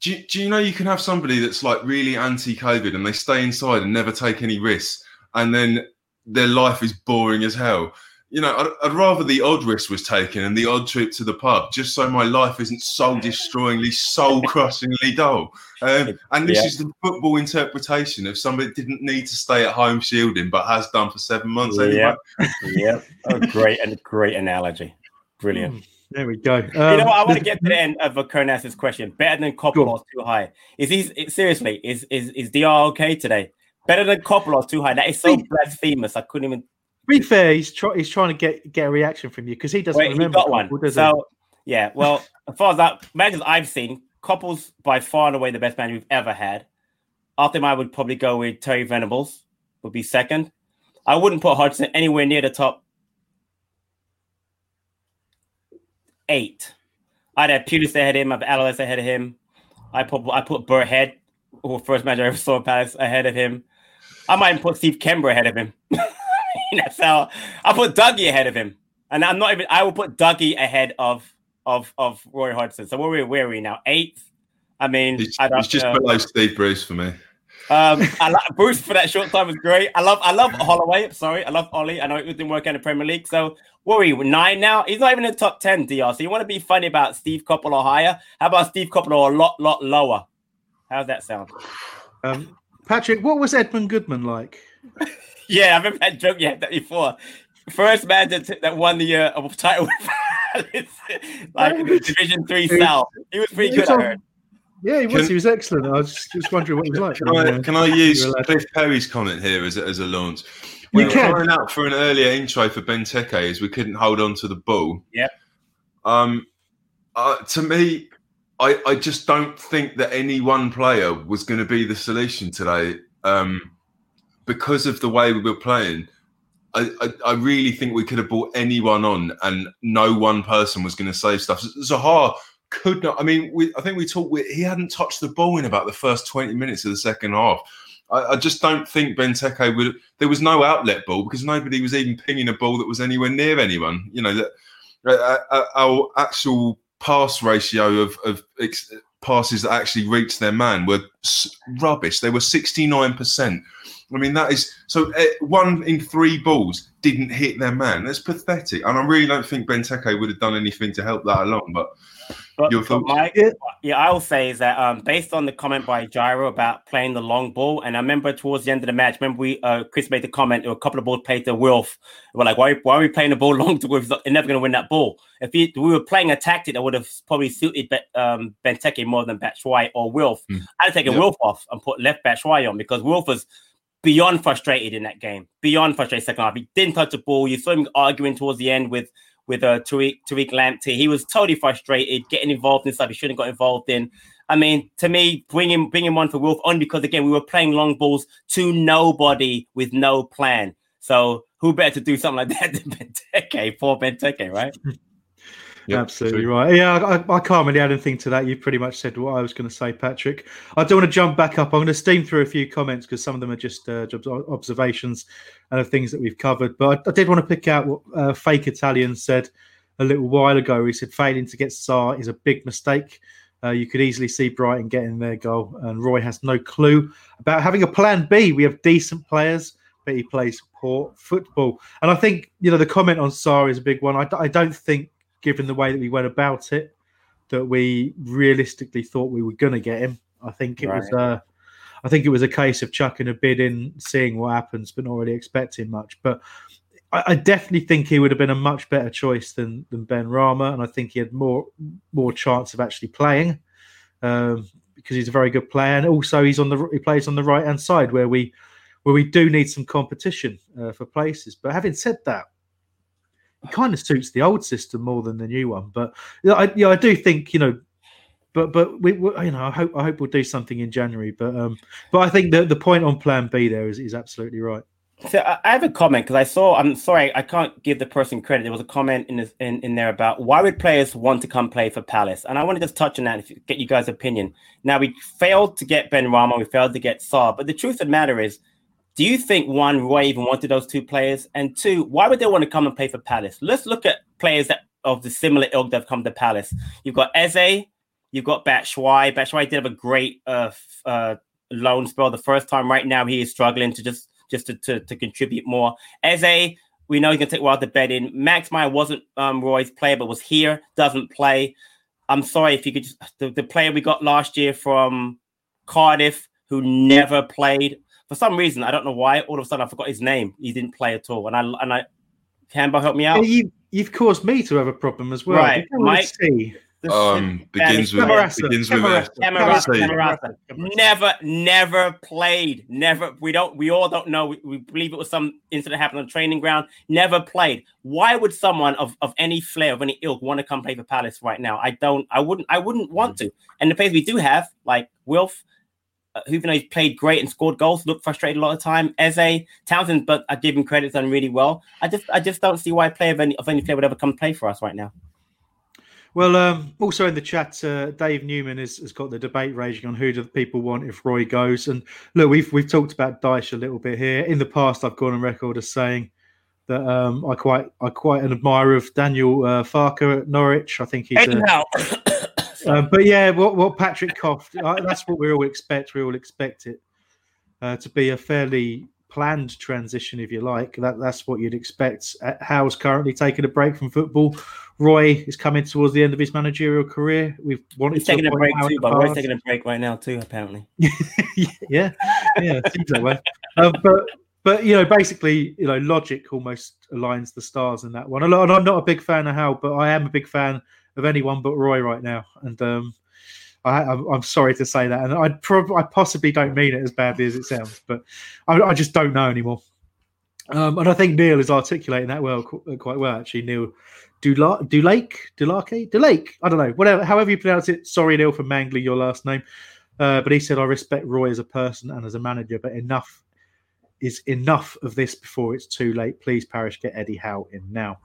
do you, do you know you can have somebody that's like really anti-COVID and they stay inside and never take any risks, and then their life is boring as hell. You know, I'd, I'd rather the odd risk was taken and the odd trip to the pub, just so my life isn't soul destroyingly, soul crushingly dull. Um, and this Yeah. is the football interpretation of somebody that didn't need to stay at home shielding, but has done for seven months anyway. Yep. yep. A great and great analogy. Brilliant. There we go. you know what? I want to Um, get to the end of Kernas's question. Better than Coppell too high. Is he seriously? Is is is DR okay today? Better than Coppell too high. That is so blasphemous. I couldn't even. To be fair, he's try, he's trying to get get a reaction from you because he doesn't Wait, he remember. got one. Does he? Yeah. Well, as far as that managers I've seen, Coppell's by far and away the best manager we've ever had. After him, I would probably go with Terry Venables. Would be second. I wouldn't put Hodgson anywhere near the top eight. I'd have Pulis ahead of him. I'd have Allardyce ahead of him. I put I put Bert Head, who first manager I ever saw Palace, ahead of him. I might even put Steve Kember ahead of him. That's how I put Dougie ahead of him, and I'm not even. I will put Dougie ahead of of of Roy Hodgson. So where are we, where are we now? Eighth. I mean, He's, I'd he's have just to- below Steve Bruce for me. um, I like Bruce for that short time was great. I love, I love Holloway. Sorry, I love Ollie. I know it didn't work out in the Premier League. So what are we nine now? He's not even in the top ten, DR. So you want to be funny about Steve Coppell or higher? How about Steve Coppell or a lot, lot lower? How's that sound? Um, Patrick, what was Edmund Goodman like? Yeah, I remember that joke you had that before. First man that, that won the uh, title, with Palace, like in the Division Three South. He was pretty good. was I on- heard. Yeah, he was. Can- he was excellent. I was just, just wondering what he was like. Can I, can I use were Cliff Perry's comment here as a, as a launch? We were can. crying out for an earlier intro for Benteke as we couldn't hold on to the ball. Yeah. Um, uh, to me, I, I just don't think that any one player was going to be the solution today. Um, because of the way we were playing, I, I, I really think we could have brought anyone on, and no one person was going to save stuff. Zaha could not. I mean, we, I think we talked. We, he hadn't touched the ball in about the first twenty minutes of the second half. I, I just don't think Benteke would. There was no outlet ball because nobody was even pinging a ball that was anywhere near anyone. You know that uh, uh, our actual pass ratio of, of ex- passes that actually reached their man were rubbish. They were sixty nine percent. I mean, that is so. Uh, one in three balls didn't hit their man. That's pathetic, and I really don't think Benteke would have done anything to help that along. But But, Your thoughts? Mike, yeah, I will say is that um, based on the comment by Jairo about playing the long ball, and I remember towards the end of the match, remember we uh, Chris made the comment, there were a couple of balls played to Wilf. We're like, why, why are we playing the ball long to Wilf? They're never going to win that ball. If he, we were playing a tactic that would have probably suited Be, um, Benteke more than Batshuayi or Wilf, Mm. I'd have taken Yeah. Wilf off and put left Batshuayi on because Wilf was beyond frustrated in that game, beyond frustrated second half. He didn't touch the ball. You saw him arguing towards the end with with uh, Tariq Tariq Lamptey. He was totally frustrated, getting involved in stuff he shouldn't have got involved in. I mean, to me, bringing bringing one for Wilf on because again we were playing long balls to nobody with no plan. So who better to do something like that than Benteke, poor Benteke, right? Yep, Absolutely right. Yeah, I, I, can't really add anything to that. You pretty much said what I was going to say, Patrick. I don't want to jump back up. I'm going to steam through a few comments because some of them are just uh, observations and of things that we've covered. But I, I did want to pick out what uh, Fake Italian said a little while ago. He said failing to get Sarr is a big mistake. Uh, you could easily see Brighton getting their goal, and Roy has no clue about having a plan B. We have decent players, but he plays poor football. And I think you know the comment on Sarr is a big one. I, I don't think given the way that we went about it, that we realistically thought we were going to get him. I think it right. was. Uh, I think it was a case of chucking a bid in, seeing what happens, but not really expecting much. But I, I, definitely think he would have been a much better choice than than Benrahma, and I think he had more more chance of actually playing um, because he's a very good player, and also he's on the he plays on the right hand side where we where we do need some competition uh, for places. But having said that, it kind of suits the old system more than the new one. But I, yeah, I do think you know, but but we, we, you know, I hope I hope we'll do something in January. But um, but I think that the point on Plan B there is is absolutely right. So I have a comment because I saw. I'm sorry, I can't give the person credit. There was a comment in this in, in there about why would players want to come play for Palace, and I want to just touch on that. If you, get you guys' opinion. Now we failed to get Benrahma, we failed to get Sarr, but the truth of the matter is do you think one, Roy even wanted those two players? And two, why would they want to come and play for Palace? Let's look at players that of the similar ilk that have come to Palace. You've got Eze, you've got Batshuayi. Batshuayi did have a great uh, uh, loan spell the first time. Right now, he is struggling to just just to, to, to contribute more. Eze, we know he's gonna take a while to bed in. Max Meyer wasn't um, Roy's player, but was here, doesn't play. I'm sorry if you could just the, the player we got last year from Cardiff who never played for some reason, I don't know why, all of a sudden I forgot his name. He didn't play at all. And I and I Campbell help me out. Yeah, you, you've caused me to have a problem as well. Right. Mike, see. Um, begins with Camarasa. begins with Camarasa. Never, never played. Never. We don't. We all don't know. We, we, believe it was some incident happened on training ground. Never played. Why would someone of, of any flair of any ilk want to come play for Palace right now? I don't. I wouldn't. I wouldn't want to. And the players we do have, like Wilf, uh, who even though he's played great and scored goals, looked frustrated a lot of time. Eze Townsend, but I give him credit, done really well. I just I just don't see why a player of any of any player would ever come play for us right now. Well, um, also in the chat, uh, Dave Newman has, has, got the debate raging on who do the people want if Roy goes. And look, we've we've talked about Dyche a little bit here. In the past, I've gone on record as saying that um, I quite I quite an admirer of Daniel uh, Farke at Norwich. I think he's anyhow. Um, but yeah, what what Patrick coughed. Uh, that's what we all expect. We all expect it uh, to be a fairly planned transition, if you like. That that's what you'd expect. Uh, Howe's currently taking a break from football. Roy is coming towards the end of his managerial career. We've wanted He's taking a break too, but Roy's taking a break right now too, apparently. yeah, yeah, seems that way. Uh, but but you know, basically, you know, logic almost aligns the stars in that one. And I'm not a big fan of Howe, but I am a big fan of anyone but Roy right now. And um, I, am sorry to say that, and I probably I possibly don't mean it as badly as it sounds, but I, I just don't know anymore. Um, and I think Neil is articulating that well, quite well actually. Neil Dula- Dulake, Dulake, Dulake. I don't know, whatever, however you pronounce it. Sorry, Neil, for mangling your last name. Uh, but he said, I respect Roy as a person and as a manager, but enough is enough of this before it's too late. Please, Parish, get Eddie Howe in now.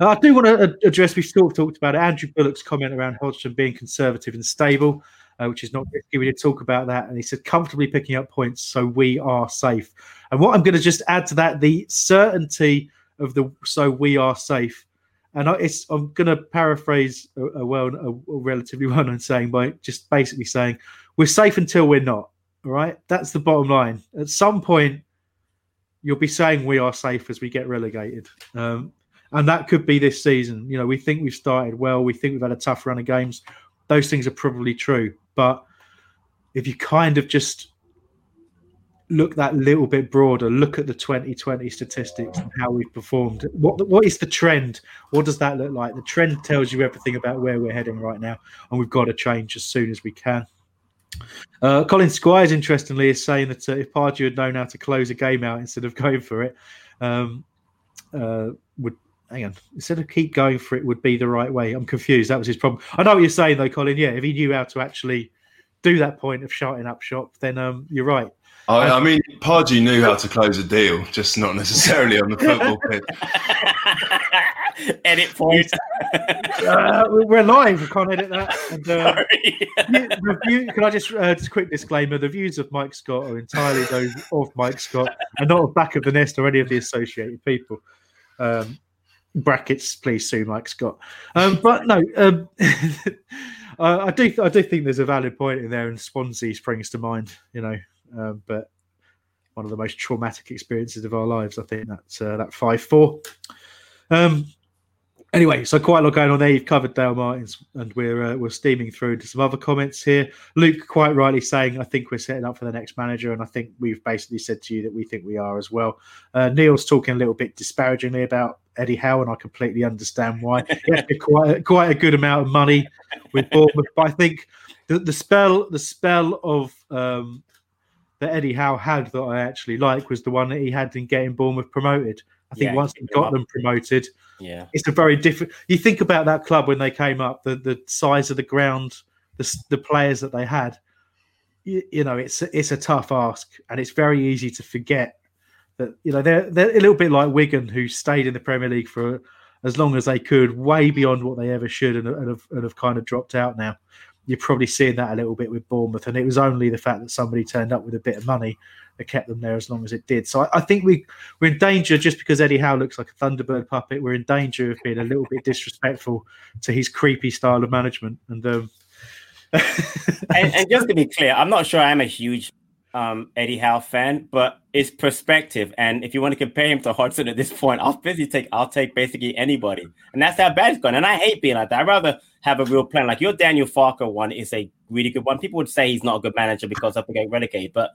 Uh, I do want to address, we sort of talked about it, Andrew Bullock's comment around Hodgson being conservative and stable, uh, which is not risky. We did talk about that. And he said, comfortably picking up points, so we are safe. And what I'm going to just add to that, the certainty of the so we are safe. And I, am going to paraphrase a, a well, a, a relatively well-known saying by just basically saying, we're safe until we're not. All right, that's the bottom line. At some point, you'll be saying we are safe as we get relegated. Um, and that could be this season. You know, we think we've started well. We think we've had a tough run of games. Those things are probably true. But if you kind of just look that little bit broader, look at the 2020 statistics and how we've performed. What what is the trend? What does that look like? The trend tells you everything about where we're heading right now, and we've got to change as soon as we can. Uh, Colin Squires, interestingly, is saying that uh, if Pardew had known how to close a game out instead of going for it, um, uh, would hang on instead of keep going for it would be the right way. I'm confused. That was his problem. I know what you're saying though, Colin. Yeah, if he knew how to actually do that point of shouting up shop, then um, you're right. I, I mean, Pardew knew how to close a deal, just not necessarily on the football pitch. edit point. uh, we're live. We can't edit that. And, uh, can I just uh, just quick disclaimer? The views of Mike Scott are entirely those of Mike Scott, and not of back of the nest or any of the associated people. Um, brackets, please sue Mike Scott. Um, but no, um, I do I do think there's a valid point in there, and Swansea springs to mind. You know, um, but one of the most traumatic experiences of our lives, I think that's uh, that five four. Um, Anyway, so quite a lot going on there. You've covered Dale Martins, and we're uh, we're steaming through to some other comments here. Luke quite rightly saying, "I think we're setting up for the next manager," and I think we've basically said to you that we think we are as well. Uh, Neil's talking a little bit disparagingly about Eddie Howe, and I completely understand why. He quite quite a good amount of money with Bournemouth, but I think the, the spell the spell of um, that Eddie Howe had that I actually like was the one that he had in getting Bournemouth promoted. I think yeah, once he got them promoted, yeah, it's a very different. You think about that club when they came up, the the size of the ground, the the players that they had. You, you know, it's it's a tough ask, and it's very easy to forget that you know they're they're a little bit like Wigan, who stayed in the Premier League for as long as they could, way beyond what they ever should, and, and, have, and have kind of dropped out now. You're probably seeing that a little bit with Bournemouth, and it was only the fact that somebody turned up with a bit of money that kept them there as long as it did. So I, I, think we we're in danger just because Eddie Howe looks like a Thunderbird puppet. We're in danger of being a little bit disrespectful to his creepy style of management. And um... and, and, just to be clear, I'm not sure I'm a huge um, Eddie Howe fan, but it's perspective. And if you want to compare him to Hodgson at this point, I'll basically take I'll take basically anybody, and that's how bad it's gone. And I hate being like that. I'd rather have a real plan. Like your Daniel Farke one is a really good one. People would say he's not a good manager because of getting relegated, but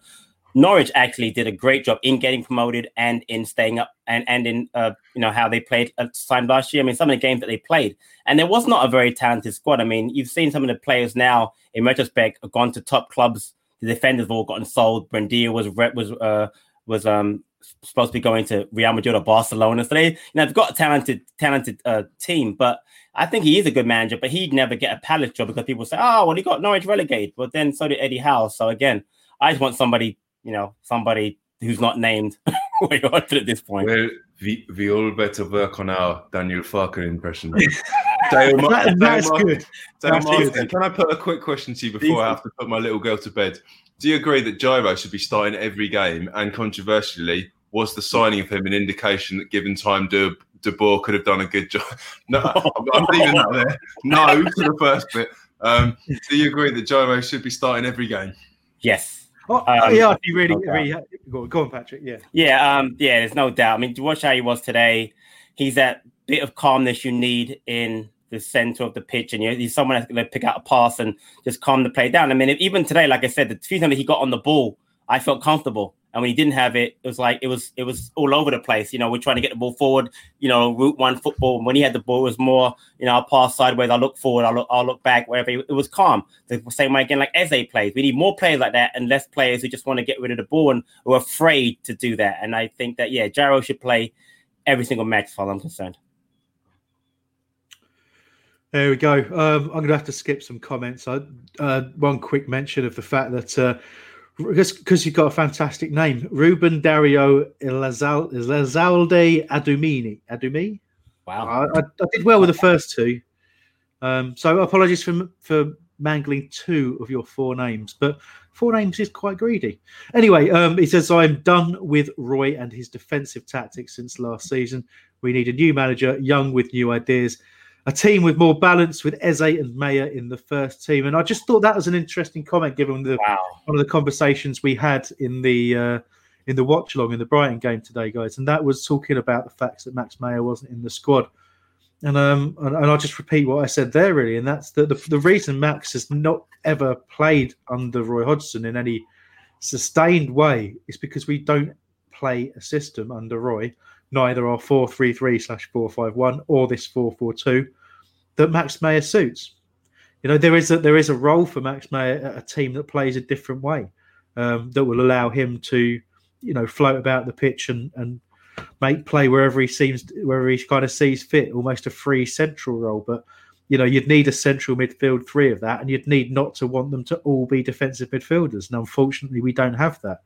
Norwich actually did a great job in getting promoted and in staying up and and in uh, you know how they played at time last year. I mean, some of the games that they played, and there was not a very talented squad. I mean, you've seen some of the players now in retrospect gone to top clubs. The defenders have all gotten sold. Buendia was was uh, was um supposed to be going to Real Madrid or Barcelona. So they you know they've got a talented talented uh, team, but I think he is a good manager. But he'd never get a palace job because people say, oh well, he got Norwich relegated. But then so did Eddie Howe. So again, I just want somebody you know, somebody who's not named way at this point. Well, we, we all better work on our Daniel Farke impression. Dale, that, that's Dale, good. Dale that's Martin, good. can I put a quick question to you before I have to put my little girl to bed? Do you agree that Jairo should be starting every game? And controversially, was the signing of him an indication that given time De, De Boer could have done a good job? No, I'm leaving that there. No to the first bit. Um, do you agree that Jairo should be starting every game? Yes. Oh, um, yeah, if you really, really go, go on, Patrick. Yeah, yeah, um, yeah. There's no doubt. I mean, to watch how he was today, he's that bit of calmness you need in the center of the pitch, and you someone that's going to pick out a pass and just calm the play down. I mean, even today, like I said, the few times he got on the ball, I felt comfortable. And when he didn't have it, it was like it was it was all over the place. You know, we're trying to get the ball forward. You know, route one football. When he had the ball, it was more. You know, I'll pass sideways. I'll look forward. I'll look. I'll look back. Wherever it was calm. The same way again, like Eze plays. We need more players like that, and less players who just want to get rid of the ball and who are afraid to do that. And I think that yeah, Jairo should play every single match, as far as I'm concerned. There we go. Um, I'm going to have to skip some comments. I, uh, one quick mention of the fact that uh, because you've got a fantastic name, Ruben Dario Elizalde Adumini. Adumi? Wow. I, I, I, did well with the first two. Um, so apologies for for mangling two of your four names, but four names is quite greedy. Anyway, um, he says, I'm done with Roy and his defensive tactics since last season. We need a new manager, young with new ideas a team with more balance with Eze and Meyer in the first team. And I just thought that was an interesting comment given the wow. one of the conversations we had in the uh, in the watch along in the Brighton game today, guys. And that was talking about the facts that Max Meyer wasn't in the squad. And um and, and I'll just repeat what I said there really, and that's the, the the reason Max has not ever played under Roy Hodgson in any sustained way is because we don't play a system under Roy neither our 433 slash 451 or this 442 that Max Meyer suits. You know, there is a there is a role for Max Meyer, a team that plays a different way, um, that will allow him to, you know, float about the pitch and and make play wherever he seems wherever he kind of sees fit, almost a free central role. But you know, you'd need a central midfield three of that, and you'd need not to want them to all be defensive midfielders. And unfortunately, we don't have that.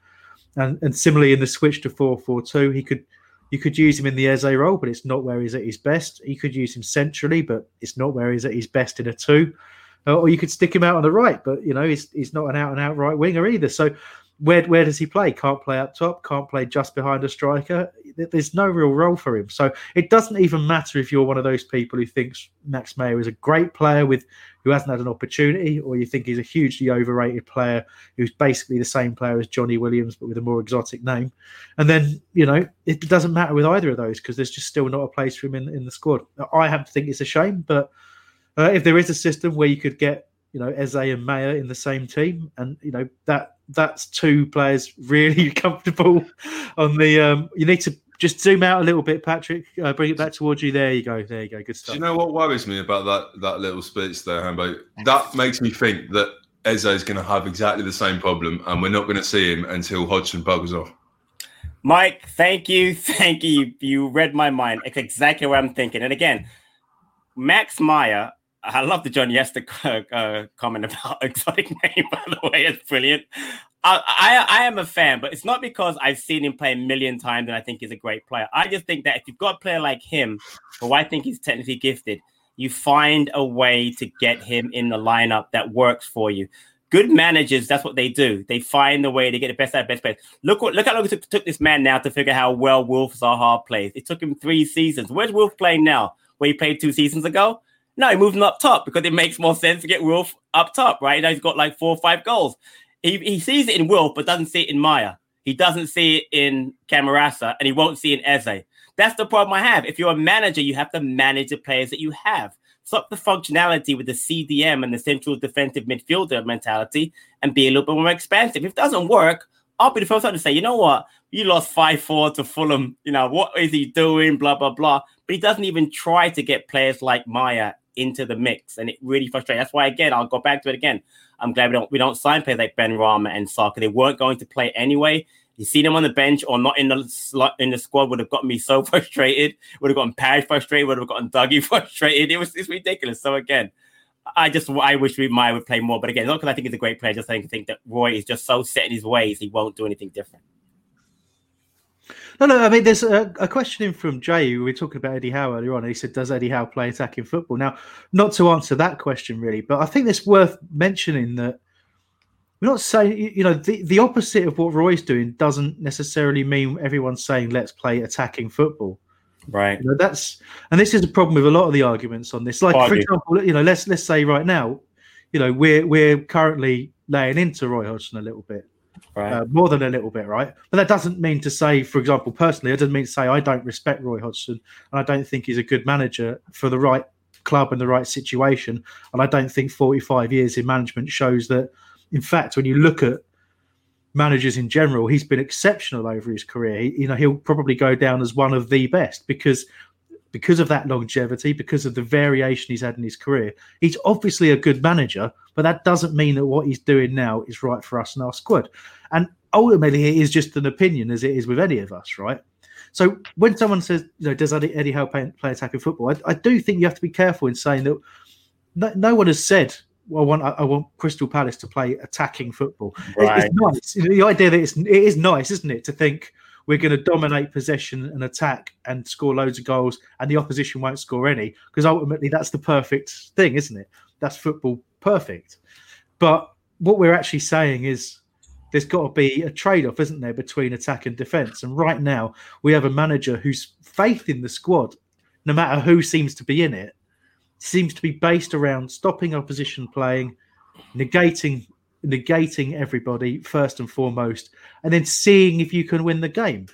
And and similarly, in the switch to four four two, he could you could use him in the Eze role, but it's not where he's at his best. You could use him centrally, but it's not where he's at his best in a two. Uh, or you could stick him out on the right, but you know he's he's not an out and out right winger either. So where where does he play? Can't play up top. Can't play just behind a striker. There's no real role for him. So it doesn't even matter if you're one of those people who thinks Max Meyer is a great player with who hasn't had an opportunity, or you think he's a hugely overrated player who's basically the same player as Johnny Williams but with a more exotic name. And then you know it doesn't matter with either of those because there's just still not a place for him in in the squad. I have to think it's a shame, but uh, if there is a system where you could get you know Eze and Meyer in the same team, and you know that that's two players really comfortable on the. Um, you need to just zoom out a little bit, Patrick. Uh, bring it back towards you. There you go. There you go. Good stuff. Do you know what worries me about that that little speech there, Hambo? That makes me think that Eze is going to have exactly the same problem, and we're not going to see him until Hodgson buggers off. Mike, thank you, thank you. You read my mind. It's exactly what I'm thinking. And again, Max Meyer I love the John Yester uh, comment about exotic name. By the way, it's brilliant. I, I, I am a fan, but it's not because I've seen him play a million times and I think he's a great player. I just think that if you've got a player like him, who I think he's technically gifted, you find a way to get him in the lineup that works for you. Good managers, that's what they do. They find a way to get the best out of best players. Look what look how long it took, took this man now to figure how well Wilf Zaha plays. It took him three seasons. Where's Wilf playing now? Where he played two seasons ago? No, he moved him up top because it makes more sense to get Wilf up top, right? Now he's got like four or five goals. He, he sees it in Wilf, but doesn't see it in Meyer. He doesn't see it in Camarasa, and he won't see it in Eze. That's the problem I have. If you're a manager, you have to manage the players that you have. Stop the functionality with the CDM and the central defensive midfielder mentality and be a little bit more expansive. If it doesn't work, I'll be the first one to say, you know what? You lost 5 4 to Fulham. You know, what is he doing? Blah, blah, blah. But he doesn't even try to get players like Meyer into the mix, and it really frustrates. That's why again, I'll go back to it again. I'm glad we don't we don't sign players like Benrahma and Saka. They weren't going to play anyway. You see them on the bench or not in the slot in the squad would have gotten me so frustrated. Would have gotten Parish frustrated. Would have gotten Dougie frustrated. It was it's ridiculous. So again, I just I wish we might would play more. But again, not because I think he's a great player. Just I think that Roy is just so set in his ways. He won't do anything different. No, no. I mean, there's a, a question in from Jay. We were talking about Eddie Howe earlier on. he said, "Does Eddie Howe play attacking football?" Now, not to answer that question really, but I think it's worth mentioning that we're not saying you know the, the opposite of what Roy's doing doesn't necessarily mean everyone's saying let's play attacking football. Right. You know, that's and this is a problem with a lot of the arguments on this. Like, for example, you know, let's let's say right now, you know, we're we're currently laying into Roy Hodgson a little bit right. uh, more than a little bit, right? But that doesn't mean to say, for example, personally, it doesn't mean to say I don't respect Roy Hodgson and I don't think he's a good manager for the right club and the right situation. And I don't think 45 years in management shows that, in fact, when you look at managers in general, he's been exceptional over his career. He, you know, he'll probably go down as one of the best because because of that longevity, because of the variation he's had in his career. He's obviously a good manager, but that doesn't mean that what he's doing now is right for us and our squad. And ultimately, it is just an opinion, as it is with any of us, right? So when someone says, you know, does Eddie, Howe play, play attacking football? I, I, do think you have to be careful in saying that no, no one has said, well, I want, I want Crystal Palace to play attacking football. Right. It's, it's nice. The idea that it's, it is nice, isn't it, to think – we're going to dominate possession and attack and score loads of goals, and the opposition won't score any because ultimately that's the perfect thing, isn't it? That's football perfect. But what we're actually saying is there's got to be a trade off, isn't there, between attack and defense? And right now, we have a manager whose faith in the squad, no matter who seems to be in it, seems to be based around stopping opposition playing, negating negating everybody first and foremost, and then seeing if you can win the game.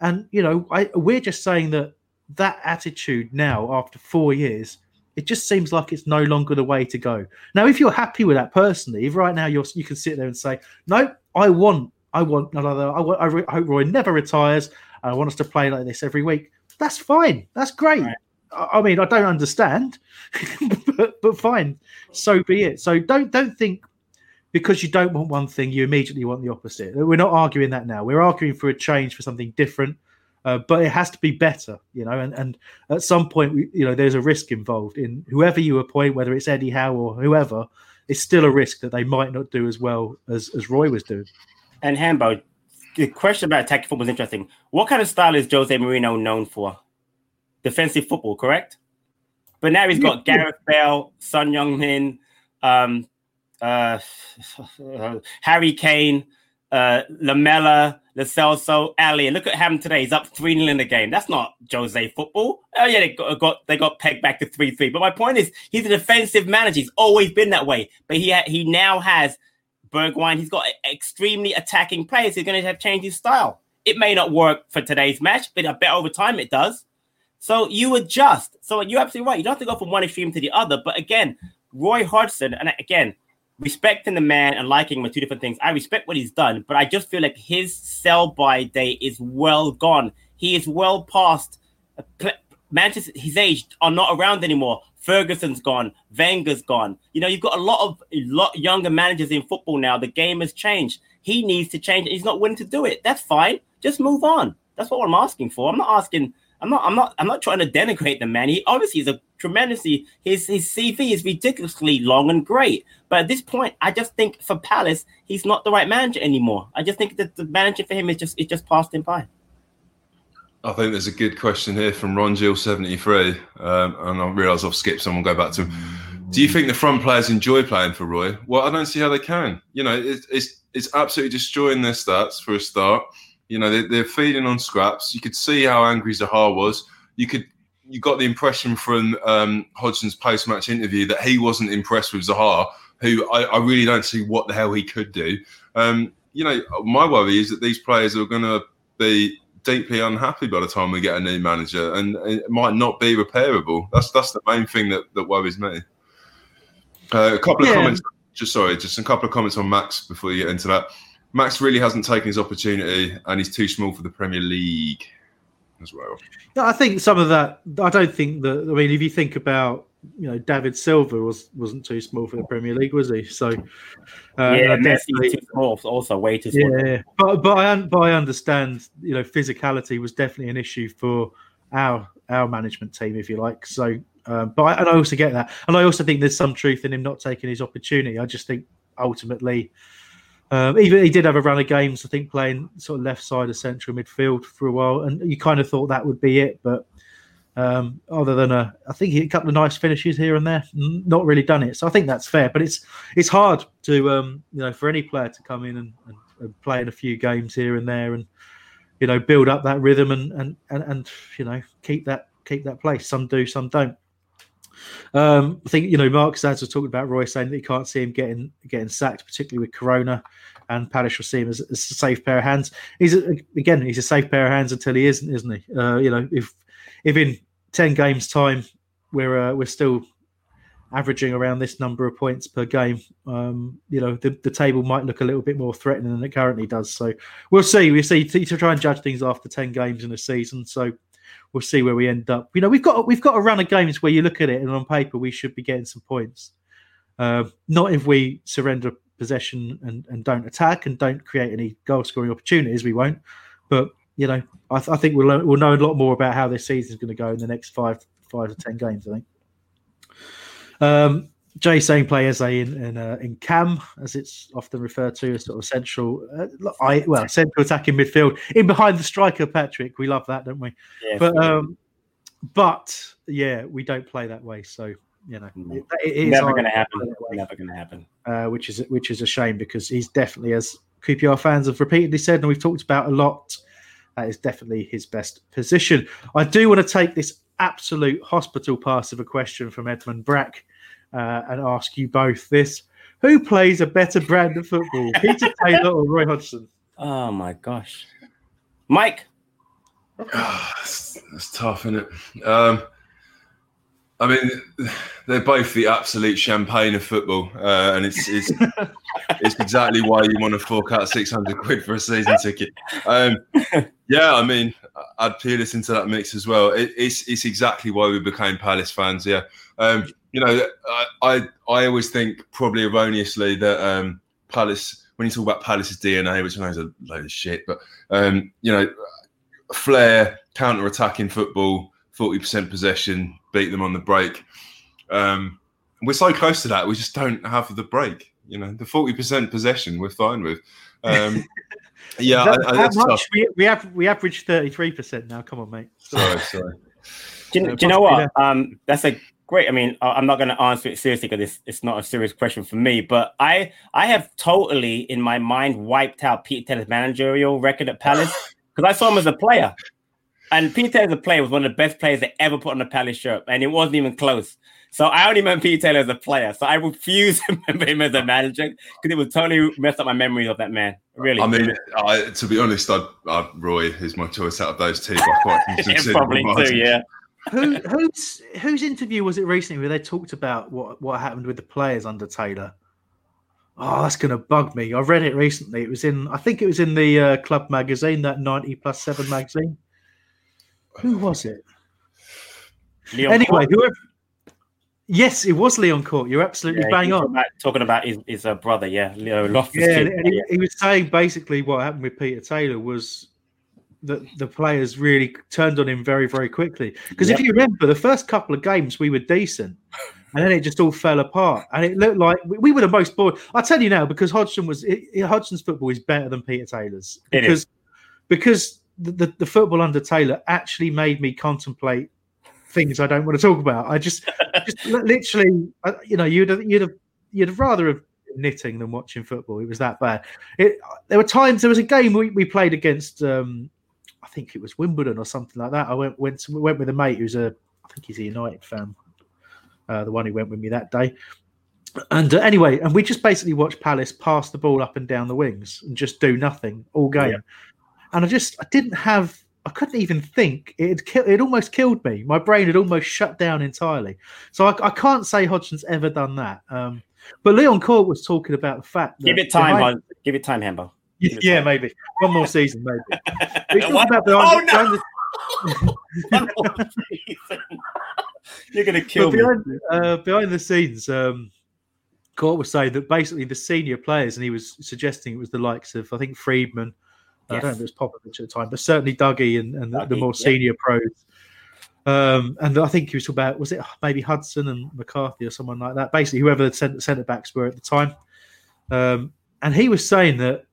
And you know, I, we're just saying that that attitude now, after four years, it just seems like it's no longer the way to go. Now, if you're happy with that personally, if right now you're you can sit there and say, no, I want, I want another. I want. I, re- I hope Roy never retires. I want us to play like this every week. That's fine. That's great. Right. I mean, I don't understand, but, but fine. So be it. So don't don't think because you don't want one thing, you immediately want the opposite. We're not arguing that now. We're arguing for a change for something different. Uh, but it has to be better, you know. And, and at some point, you know, there's a risk involved in whoever you appoint, whether it's Eddie Howe or whoever. It's still a risk that they might not do as well as, as Roy was doing. And Hambo, the question about attacking football is interesting. What kind of style is Jose Mourinho known for? Defensive football, correct? But now he's got Gareth Bale, Son Heung-min, um, uh, Harry Kane, uh, Lamela, Lo Celso, Ali. And look at him today. He's up 3 0 in the game. That's not Jose football. Oh, yeah, they got, got they got pegged back to 3 3. But my point is, he's a defensive manager. He's always been that way. But he ha- he now has Bergwijn. He's got extremely attacking players. He's going to have changed his style. It may not work for today's match, but I bet over time it does. So you adjust. So you're absolutely right. You don't have to go from one extreme to the other. But again, Roy Hodgson, and again, respecting the man and liking him are two different things. I respect what he's done, but I just feel like his sell by day is well gone. He is well past. Uh, Manchester, his age are not around anymore. Ferguson's gone. Wenger's gone. You know, you've got a lot of a lot younger managers in football now. The game has changed. He needs to change. He's not willing to do it. That's fine. Just move on. That's what I'm asking for. I'm not asking I'm not I'm not I'm not trying to denigrate the man. He obviously is a tremendously his his CV is ridiculously long and great. But at this point, I just think for Palace, he's not the right manager anymore. I just think that the manager for him is just it just passed him by. I think there's a good question here from Ron Gill 73. Um, and I realise I've skipped someone, go back to him. Do you think the front players enjoy playing for Roy? Well, I don't see how they can. You know, it, it's it's absolutely destroying their stats for a start. You know, they're, they're feeding on scraps. You could see how angry Zaha was. You could you got the impression from um, Hodgson's post match interview that he wasn't impressed with Zaha, who I, I, really don't see what the hell he could do. Um, you know, my worry is that these players are going to be deeply unhappy by the time we get a new manager, and it might not be repairable. That's that's the main thing that, that worries me. Uh, a couple of yeah. comments. Just sorry, just a couple of comments on Max before you get into that. Max really hasn't taken his opportunity, and he's too small for the Premier League as well. Yeah, I think some of that. I don't think that. I mean, if you think about, you know, David Silva was wasn't too small for the Premier League, was he? So, uh, yeah, Messi too small, also way too small. Yeah, but but I but I understand. You know, physicality was definitely an issue for our our management team, if you like. So, um, but I, and I also get that, and I also think there's some truth in him not taking his opportunity. I just think ultimately um, even he did have a run of games, I think, playing sort of left side of central midfield for a while, and you kind of thought that would be it. But um, other than a, I think he, a couple of nice finishes here and there, not really done it. So I think that's fair. But it's it's hard to um, you know for any player to come in and, and, and, play in a few games here and there, and you know build up that rhythm and and and, and you know keep that keep that place. Some do, some don't. Um, I think you know Mark Zads was talking about Roy saying that he can't see him getting getting sacked, particularly with Corona, and Palace will see him as, as, a safe pair of hands. He's a, again he's a safe pair of hands until he isn't, isn't he? Uh, you know, if if in ten games time we're uh, we're still averaging around this number of points per game, um, you know, the, the table might look a little bit more threatening than it currently does. So we'll see. We'll see to, to try and judge things after ten games in a season. So we'll see where we end up. You know, we've got we've got a run of games where you look at it and on paper we should be getting some points. Uh, not if we surrender possession and, and don't attack and don't create any goal scoring opportunities. We won't. But you know, I, th- I think we'll we'll know a lot more about how this season is going to go in the next five five to ten games. I think. Um, Jay saying play Eze in in, uh, in cam, as it's often referred to as sort of central, uh, I well central attacking midfield in behind the striker. Patrick, we love that, don't we? Yeah, but um, but yeah, we don't play that way. So you know, no. it, it never going to happen. Never going to happen. Uh, which is which is a shame because he's definitely, as QPR fans have repeatedly said, and we've talked about a lot. That is definitely his best position. I do want to take this absolute hospital pass of a question from Edmund Brack uh, and ask you both this: Who plays a better brand of football, Peter Taylor or Roy Hodgson? Oh my gosh, Mike. Oh, that's, that's tough, isn't it? Um, I mean, they're both the absolute champagne of football, uh, and it's it's it's exactly why you want to fork out six hundred quid for a season ticket. Um, yeah, I mean, I'd peel this into that mix as well. It, it's it's exactly why we became Palace fans. Yeah, um, you know, I, I, I always think probably erroneously that um, Palace, when you talk about Palace's DNA, which I know is a load of shit, but um, you know, flair, counter attacking football, 40% possession, beat them on the break. Um, we're so close to that, we just don't have the break. You know, the 40% possession we're fine with. Um, yeah, That- I, I, how that's much? tough. We, we have we average thirty three percent now. Come on, mate. Sorry, sorry. Do you, Uh, do you know what? Um, that's a great. I mean, I'm not going to answer it seriously because it's, it's not a serious question for me. But I I have totally in my mind wiped out Peter Taylor's managerial record at Palace because I saw him as a player, and Peter Taylor as a player was one of the best players that ever put on a Palace shirt, and it wasn't even close. So I only remember Peter Taylor as a player. So I refuse to remember him as a manager because it would totally mess up my memory of that man. Really, I mean, I, to be honest, I, I, Roy is my choice out of those two. by quite Yeah, probably too. Yeah. Who whose whose interview was it recently where they talked about what what happened with the players under Taylor? Oh, that's going to bug me. I read it recently. It was in, I think it was in the uh, club magazine, that ninety plus seven magazine. Who was it? Leon anyway, Cort. whoever. Yes, it was Leon Cort. You're absolutely Yeah, bang on. Talking about, talking about his, his uh, brother, yeah, Leo Loftus. Yeah, and he, he was saying basically what happened with Peter Taylor was that the players really turned on him very, very quickly. Because if you remember, the first couple of games we were decent, and then it just all fell apart, and it looked like we, we were the most bored. I tell you now, because Hodgson was it, it- Hodgson's football is better than Peter Taylor's It because is. because the, the, the football under Taylor actually made me contemplate things I don't want to talk about. I just just literally, I- you know, you'd have, you'd have you'd have rather have knitting than watching football. It was that bad. It, there were times there was a game we, we played against. Um, I think it was Wimbledon or something like that. I went went to, went with a mate who's a I think he's a United fan. Uh, the one who went with me that day. And uh, anyway, and we just basically watched Palace pass the ball up and down the wings and just do nothing all game. Yeah. And I just I didn't have I couldn't even think. It had ki- it almost killed me. My brain had almost shut down entirely. So I, I can't say Hodgson's ever done that. Um, but Leon Cort was talking about the fact that Give it time, behind- Give it time, Hambo. Yeah, maybe one more season, maybe. Talking about behind- Oh, no! behind One season. You're gonna kill but me. behind, uh, behind the scenes, um, Cort was saying that basically the senior players, and he was suggesting it was the likes of I think Freedman. I don't know if it was Popovic at the time, but certainly Dougie and, and the, the Dougie, more yeah. senior pros. Um, and I think he was talking about was it maybe Hudson and McCarthy or someone like that. Basically, whoever the centre, centre backs were at the time. Um, and he was saying that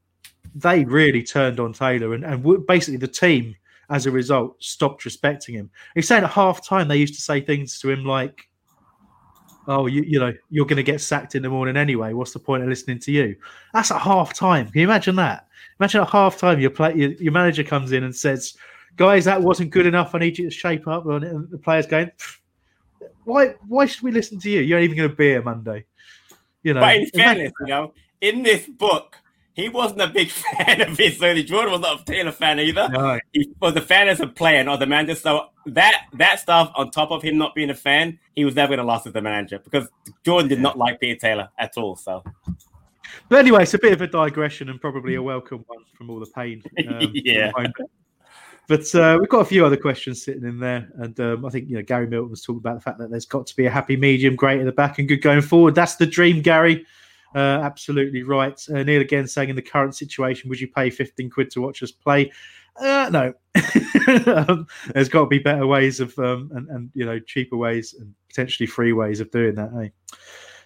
they really turned on Taylor, and, and basically the team, as a result, stopped respecting him. He's saying at half time they used to say things to him like, "Oh, you, you know, you're going to get sacked in the morning anyway. What's the point of listening to you?" That's at half time. Can you imagine that? Imagine at half time your play, your, your manager comes in and says, "Guys, that wasn't good enough. I need you to shape up." on it." And the players going, "Why? Why should we listen to you? You're not even going to be here Monday." You know. But in fairness, you know, in this book, he wasn't a big fan of his. So Jordan was not a Taylor fan either. No. He was a fan as a player, not the manager. So that that stuff, on top of him not being a fan, he was never going to last as the manager because Jordan did not like Peter Taylor at all. So But anyway, it's a bit of a digression and probably a welcome one from all the pain. um, Yeah. But uh, we've got a few other questions sitting in there, and um, I think you know Gary Milton was talking about the fact that there's got to be a happy medium, great at the back, and good going forward. That's the dream, Gary. Uh, absolutely right. Uh, Neil again saying, in the current situation, would you pay 15 quid to watch us play? Uh, no. um, there's got to be better ways of, um, and, and you know, cheaper ways and potentially free ways of doing that. Eh?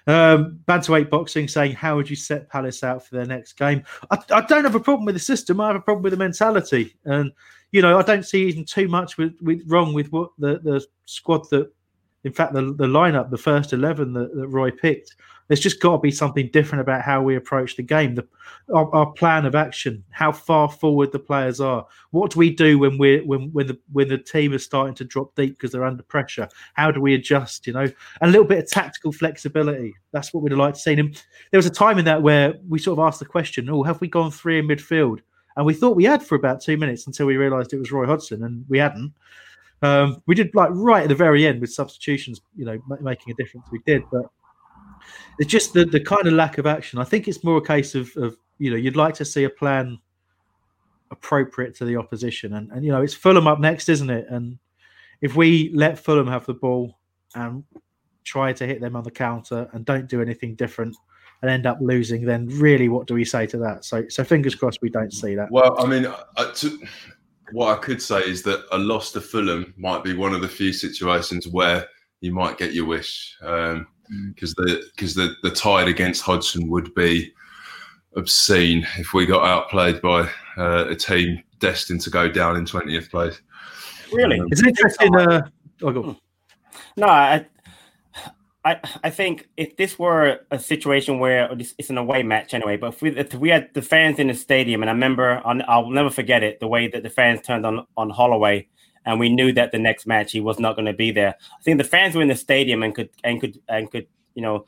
Um, Bantamweight Boxing saying, How would you set Palace out for their next game? I, I don't have a problem with the system. I have a problem with the mentality. And, you know, I don't see even too much with, with wrong with what the, the squad that, in fact, the, the lineup, the first 11 that, that Roy picked. There's just got to be something different about how we approach the game, the, our, our plan of action, how far forward the players are. What do we do when we're when when the when the team is starting to drop deep because they're under pressure? How do we adjust? You know, a little bit of tactical flexibility. That's what we'd like to see. And there was a time in that where we sort of asked the question, "Oh, have we gone three in midfield?" And we thought we had for about two minutes until we realised it was Roy Hodgson, and we hadn't. Um, we did like right at the very end with substitutions, you know, ma- making a difference. We did, but it's just the, the kind of lack of action. I think it's more a case of, of you know you'd like to see a plan appropriate to the opposition, and and you know it's Fulham up next, isn't it? And if we let Fulham have the ball and try to hit them on the counter and don't do anything different and end up losing, then really what do we say to that? So so fingers crossed we don't see that. Well, I mean, uh, to, what I could say is that a loss to Fulham might be one of the few situations where you might get your wish um, mm. the because the the tide against Hodgson would be obscene if we got outplayed by uh, a team destined to go down in twentieth place. Really, um, it's interesting. Uh, oh, go. No, I, I, I think if this were a situation where it's an away match anyway, but if we, if we had the fans in the stadium, and I remember, I'll never forget it, the way that the fans turned on on Holloway, and we knew that the next match he was not going to be there. I think the fans were in the stadium and could and could and could you know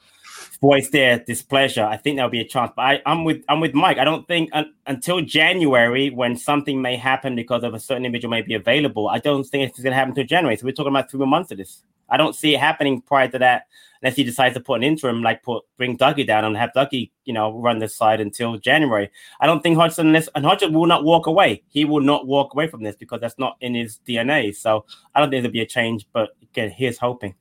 voice their displeasure. I think there'll be a chance. But I, am with I'm with Mike. I don't think un, until January, when something may happen because of a certain individual may be available, I don't think it's going to happen until January. So we're talking about three more months of this. I don't see it happening prior to that unless he decides to put an interim, like put bring Dougie down and have Dougie, you know, run this side until January. I don't think Hodgson unless, and Hodgson will not walk away. He will not walk away from this because that's not in his DNA. So I don't think there'll be a change. But again, here's hoping.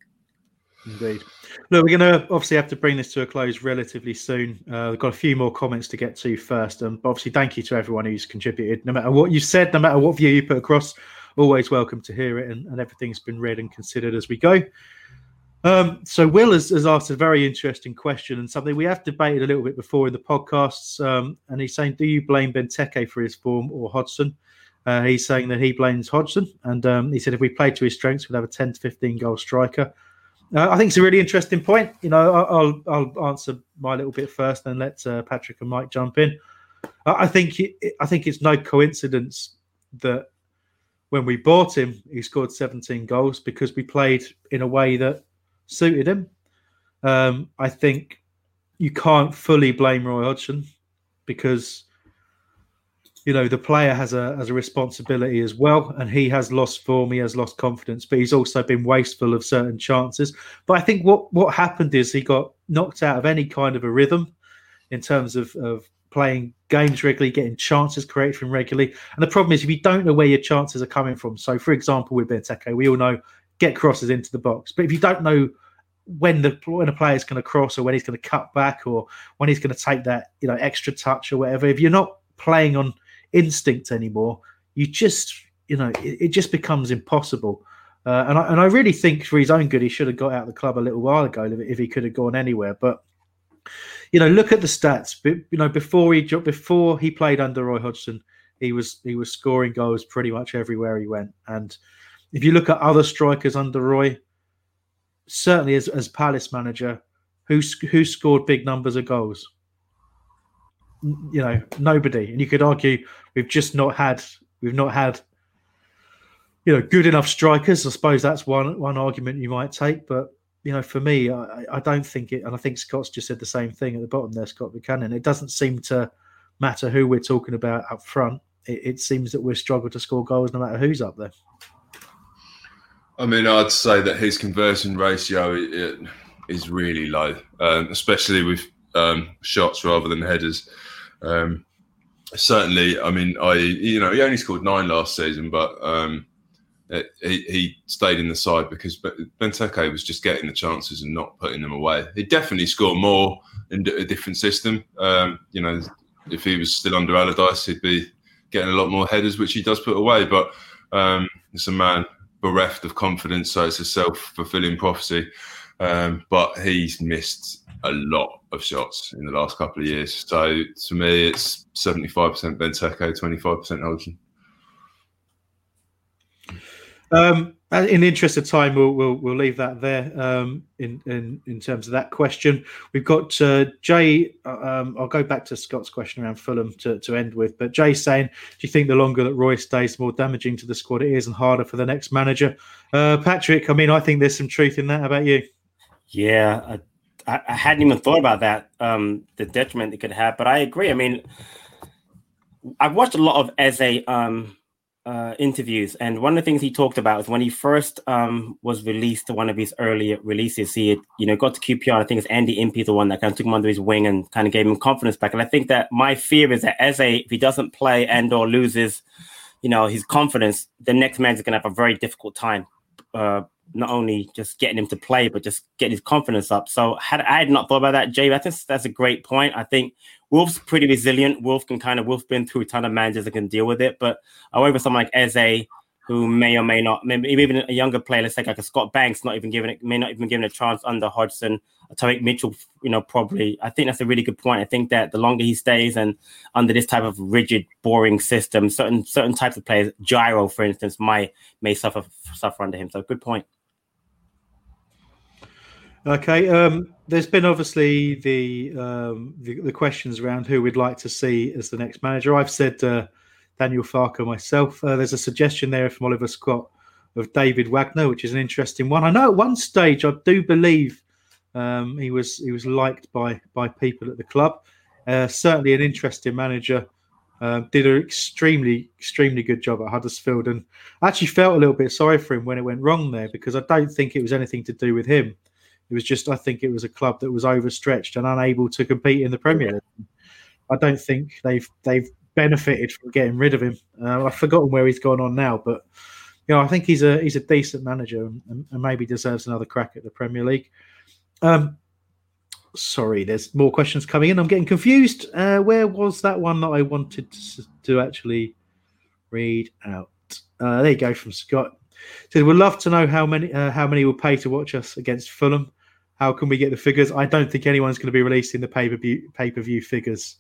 Indeed. Look, we're going to obviously have to bring this to a close relatively soon. Uh, we've got a few more comments to get to first. Um, obviously, thank you to everyone who's contributed. No matter what you said, no matter what view you put across, always welcome to hear it, and, and everything's been read and considered as we go. Um, so Will has, has, asked a very interesting question and something we have debated a little bit before in the podcasts. Um, and he's saying, do you blame Benteke for his form or Hodgson? Uh, he's saying that he blames Hodgson, and um, he said if we played to his strengths, we'd have a 10 to 15 goal striker. Uh, I think it's a really interesting point. You know, I'll I'll answer my little bit first, then let uh, Patrick and Mike jump in. I think I think it's no coincidence that when we bought him, he scored 17 goals because we played in a way that suited him. Um, I think you can't fully blame Roy Hodgson because you know the player has a has a responsibility as well, and he has lost form, he has lost confidence, but he's also been wasteful of certain chances. But I think what what happened is he got knocked out of any kind of a rhythm in terms of of playing games regularly, getting chances created from regularly. And the problem is if you don't know where your chances are coming from. So, for example, with Benteke, we all know get crosses into the box, but if you don't know when the when a player is going to cross or when he's going to cut back or when he's going to take that you know extra touch or whatever, if you're not playing on instinct anymore, you just you know it, it just becomes impossible. Uh, and I and I really think for his own good, he should have got out of the club a little while ago if, if he could have gone anywhere. But you know, look at the stats. You know, before he before he played under Roy Hodgson, he was he was scoring goals pretty much everywhere he went. And if you look at other strikers under Roy, certainly as, as Palace manager, who who scored big numbers of goals? You know, nobody. And you could argue we've just not had we've not had you know good enough strikers. I suppose that's one one argument you might take, but you know, for me, I, I don't think it, and I think Scott's just said the same thing at the bottom there, Scott Buchanan. It doesn't seem to matter who we're talking about up front. It, it seems that we struggle to score goals no matter who's up there. I mean, I'd say that his conversion ratio is really low, um, especially with um, shots rather than headers. Um, certainly, I mean, I you know he only scored nine last season, but um, it, he, he stayed in the side because Benteke was just getting the chances and not putting them away. He definitely scored more in a different system. Um, you know, if he was still under Allardyce, he'd be getting a lot more headers, which he does put away. But um, it's a man bereft of confidence, so it's a self fulfilling prophecy. Um, but he's missed a lot of shots in the last couple of years. So to me, it's 75% Benteke, 25% Hodgson. Um, in the interest of time, we'll we'll, we'll leave that there. Um, in, in in terms of that question, we've got uh, Jay. Uh, um, I'll go back to Scott's question around Fulham to, to end with. But Jay saying, do you think the longer that Roy stays, the more damaging to the squad it is, and harder for the next manager? Uh, Patrick, I mean, I think there's some truth in that. How about you? Yeah, I, I hadn't even thought about that. Um, the detriment it could have, but I agree. I mean, I've watched a lot of Eze um uh, interviews, and one of the things he talked about is when he first um, was released to one of his early releases, he had, you know got to QPR. I think it's Andy Impey, the one that kind of took him under his wing and kind of gave him confidence back. And I think that my fear is that Eze, if he doesn't play and or loses, you know, his confidence, the next man's going to have a very difficult time. Uh, not only just getting him to play, but just getting his confidence up. So had I had not thought about that, Jay, I think that's a great point. I think Wolves pretty resilient. Wolves can kind of Wolves been through a ton of managers that can deal with it. But however, someone like Eze, who may or may not, maybe even a younger player, let's say like a Scott Banks, not even given it, may not even given a chance under Hodgson. Tyrick Mitchell, you know, probably. I think that's a really good point. I think that the longer he stays and under this type of rigid, boring system, certain certain types of players, Jairo, for instance, might may suffer suffer under him. So good point. Okay. Um, there's been obviously the, um, the, the questions around who we'd like to see as the next manager. I've said uh, Daniel Farke myself. Uh, there's a suggestion there from Oliver Scott of David Wagner, which is an interesting one. I know at one stage I do believe um, he was he was liked by by people at the club. Uh, certainly an interesting manager. Uh, did an extremely extremely good job at Huddersfield, and I actually felt a little bit sorry for him when it went wrong there because I don't think it was anything to do with him. It was just I think it was a club that was overstretched and unable to compete in the Premier League. I don't think they've they've benefited from getting rid of him. Uh, I've forgotten where he's gone on now, but you know I think he's a he's a decent manager and, and maybe deserves another crack at the Premier League. Um, sorry, there's more questions coming in. I'm getting confused. Uh, where was that one that I wanted to, to actually read out? Uh, there you go from Scott. So we'd love to know how many uh, how many will pay to watch us against Fulham. How can we get the figures? I don't think anyone's going to be releasing the pay per view figures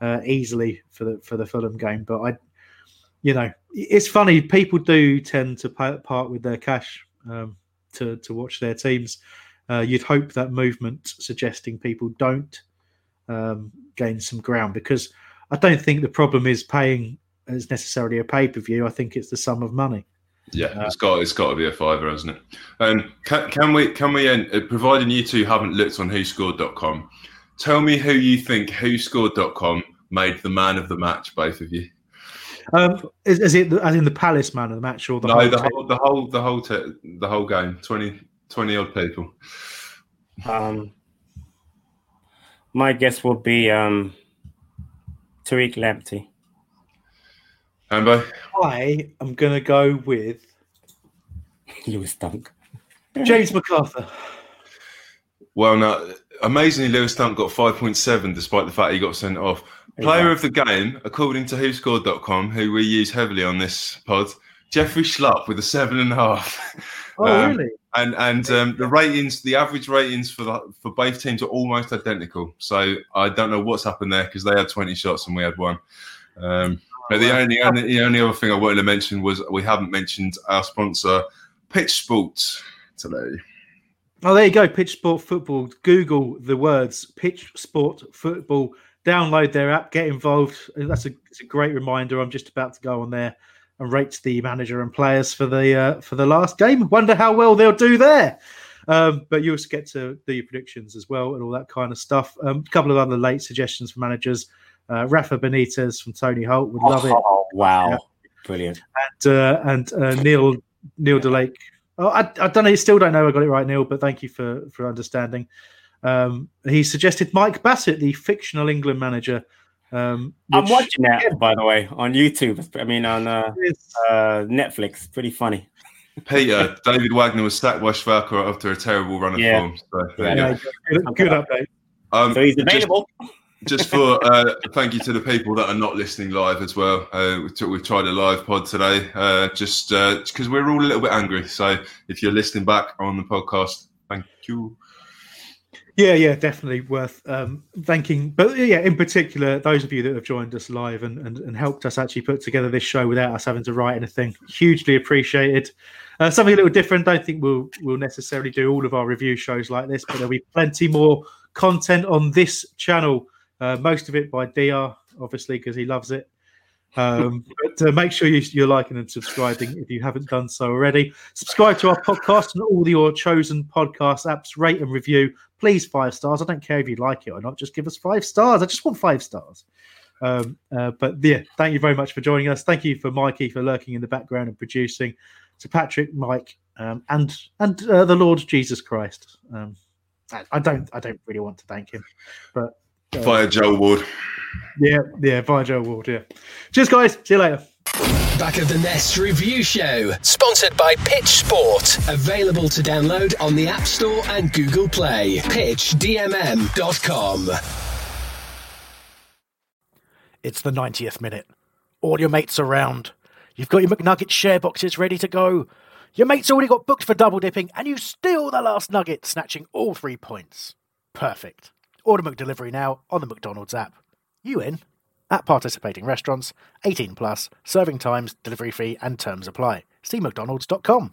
uh, easily for the for the Fulham game, but I, you know, it's funny. People do tend to part with their cash um, to to watch their teams. Uh, you'd hope that movement suggesting people don't um, gain some ground because I don't think the problem is paying as necessarily a pay per view. I think it's the sum of money. Yeah, uh, it's got it's got to be a fiver, hasn't it? And can, can we can we end, uh, providing you two haven't looked on WhoScored.com, tell me who you think WhoScored.com made the man of the match, both of you. Um, is, is it as in the Palace man of the match or the no whole the whole the whole the whole te- the whole game 20 20 odd people. Um, my guess would be um, Tariq Lamptey. Ambo? I am going to go with Lewis Dunk. James McArthur. Well, now, amazingly, Lewis Dunk got 5.7 despite the fact he got sent off. Player of the game, according to WhoScored.com, who we use heavily on this pod, Jeffrey Schlupp with a seven and a half. Oh, um, really? And and um, the ratings, the average ratings for the for both teams are almost identical. So I don't know what's happened there because they had 20 shots and we had one. Um, but the only, only the only other thing I wanted to mention was we haven't mentioned our sponsor, Pitch Sports, today. Oh, there you go. Pitch Sport Football. Google the words Pitch Sport Football. Download their app. Get involved. That's a, it's a great reminder. I'm just about to go on there and rate the manager and players for the uh, for the last game. Wonder how well they'll do there. Um, but you also get to do your predictions as well and all that kind of stuff. Um, a couple of other late suggestions for managers. Uh, Rafa Benitez from Tony Holt would love it. Oh, wow. Yeah. Brilliant. And uh, and uh, Neil Neil Delake. Oh, I, I don't know. Still don't know. I got it right, Neil. But thank you for for understanding. Um, he suggested Mike Bassett, the fictional England manager. Um, which, I'm watching that, by the way, on YouTube. I mean, on uh, uh, Netflix. Pretty funny. Peter, David Wagner was sacked by Schalke after a terrible run of yeah. form. So, yeah, good, good, update. Um, so he's available. Just, just for uh, thank you to the people that are not listening live as well. Uh, we we've tried a live pod today, uh, just because uh, we're all a little bit angry. So if you're listening back on the podcast, thank you. Yeah, yeah, definitely worth um, thanking. But yeah, in particular, those of you that have joined us live and, and, and helped us actually put together this show without us having to write anything, hugely appreciated. Uh, something a little different. Don't think we'll we'll necessarily do all of our review shows like this, but there'll be plenty more content on this channel uh, most of it by Dr, obviously, because he loves it. Um, but uh, make sure you, you're liking and subscribing if you haven't done so already. Subscribe to our podcast and all your chosen podcast apps. Rate and review, please. Five stars. I don't care if you like it or not. Just give us five stars. I just want five stars. Um, uh, but yeah, thank you very much for joining us. Thank you for Mikey for lurking in the background and producing. To Patrick, Mike, um, and and uh, the Lord Jesus Christ. Um, I, I don't I don't really want to thank him, but Via Joe Ward. Yeah, yeah, via Joe Ward. Yeah. Cheers, guys. See you later. Back of the Nest Review Show, sponsored by Pitch Sport. Available to download on the App Store and Google Play. PitchDMM.com. It's the 90th minute. All your mates around. You've got your McNugget share boxes ready to go. Your mate's already got booked for double dipping, and you steal the last nugget, snatching all three points. Perfect. Order McDelivery now on the McDonald's app. You in? At participating restaurants, 18 plus, serving times, delivery fee, and terms apply. See McDonald's.com.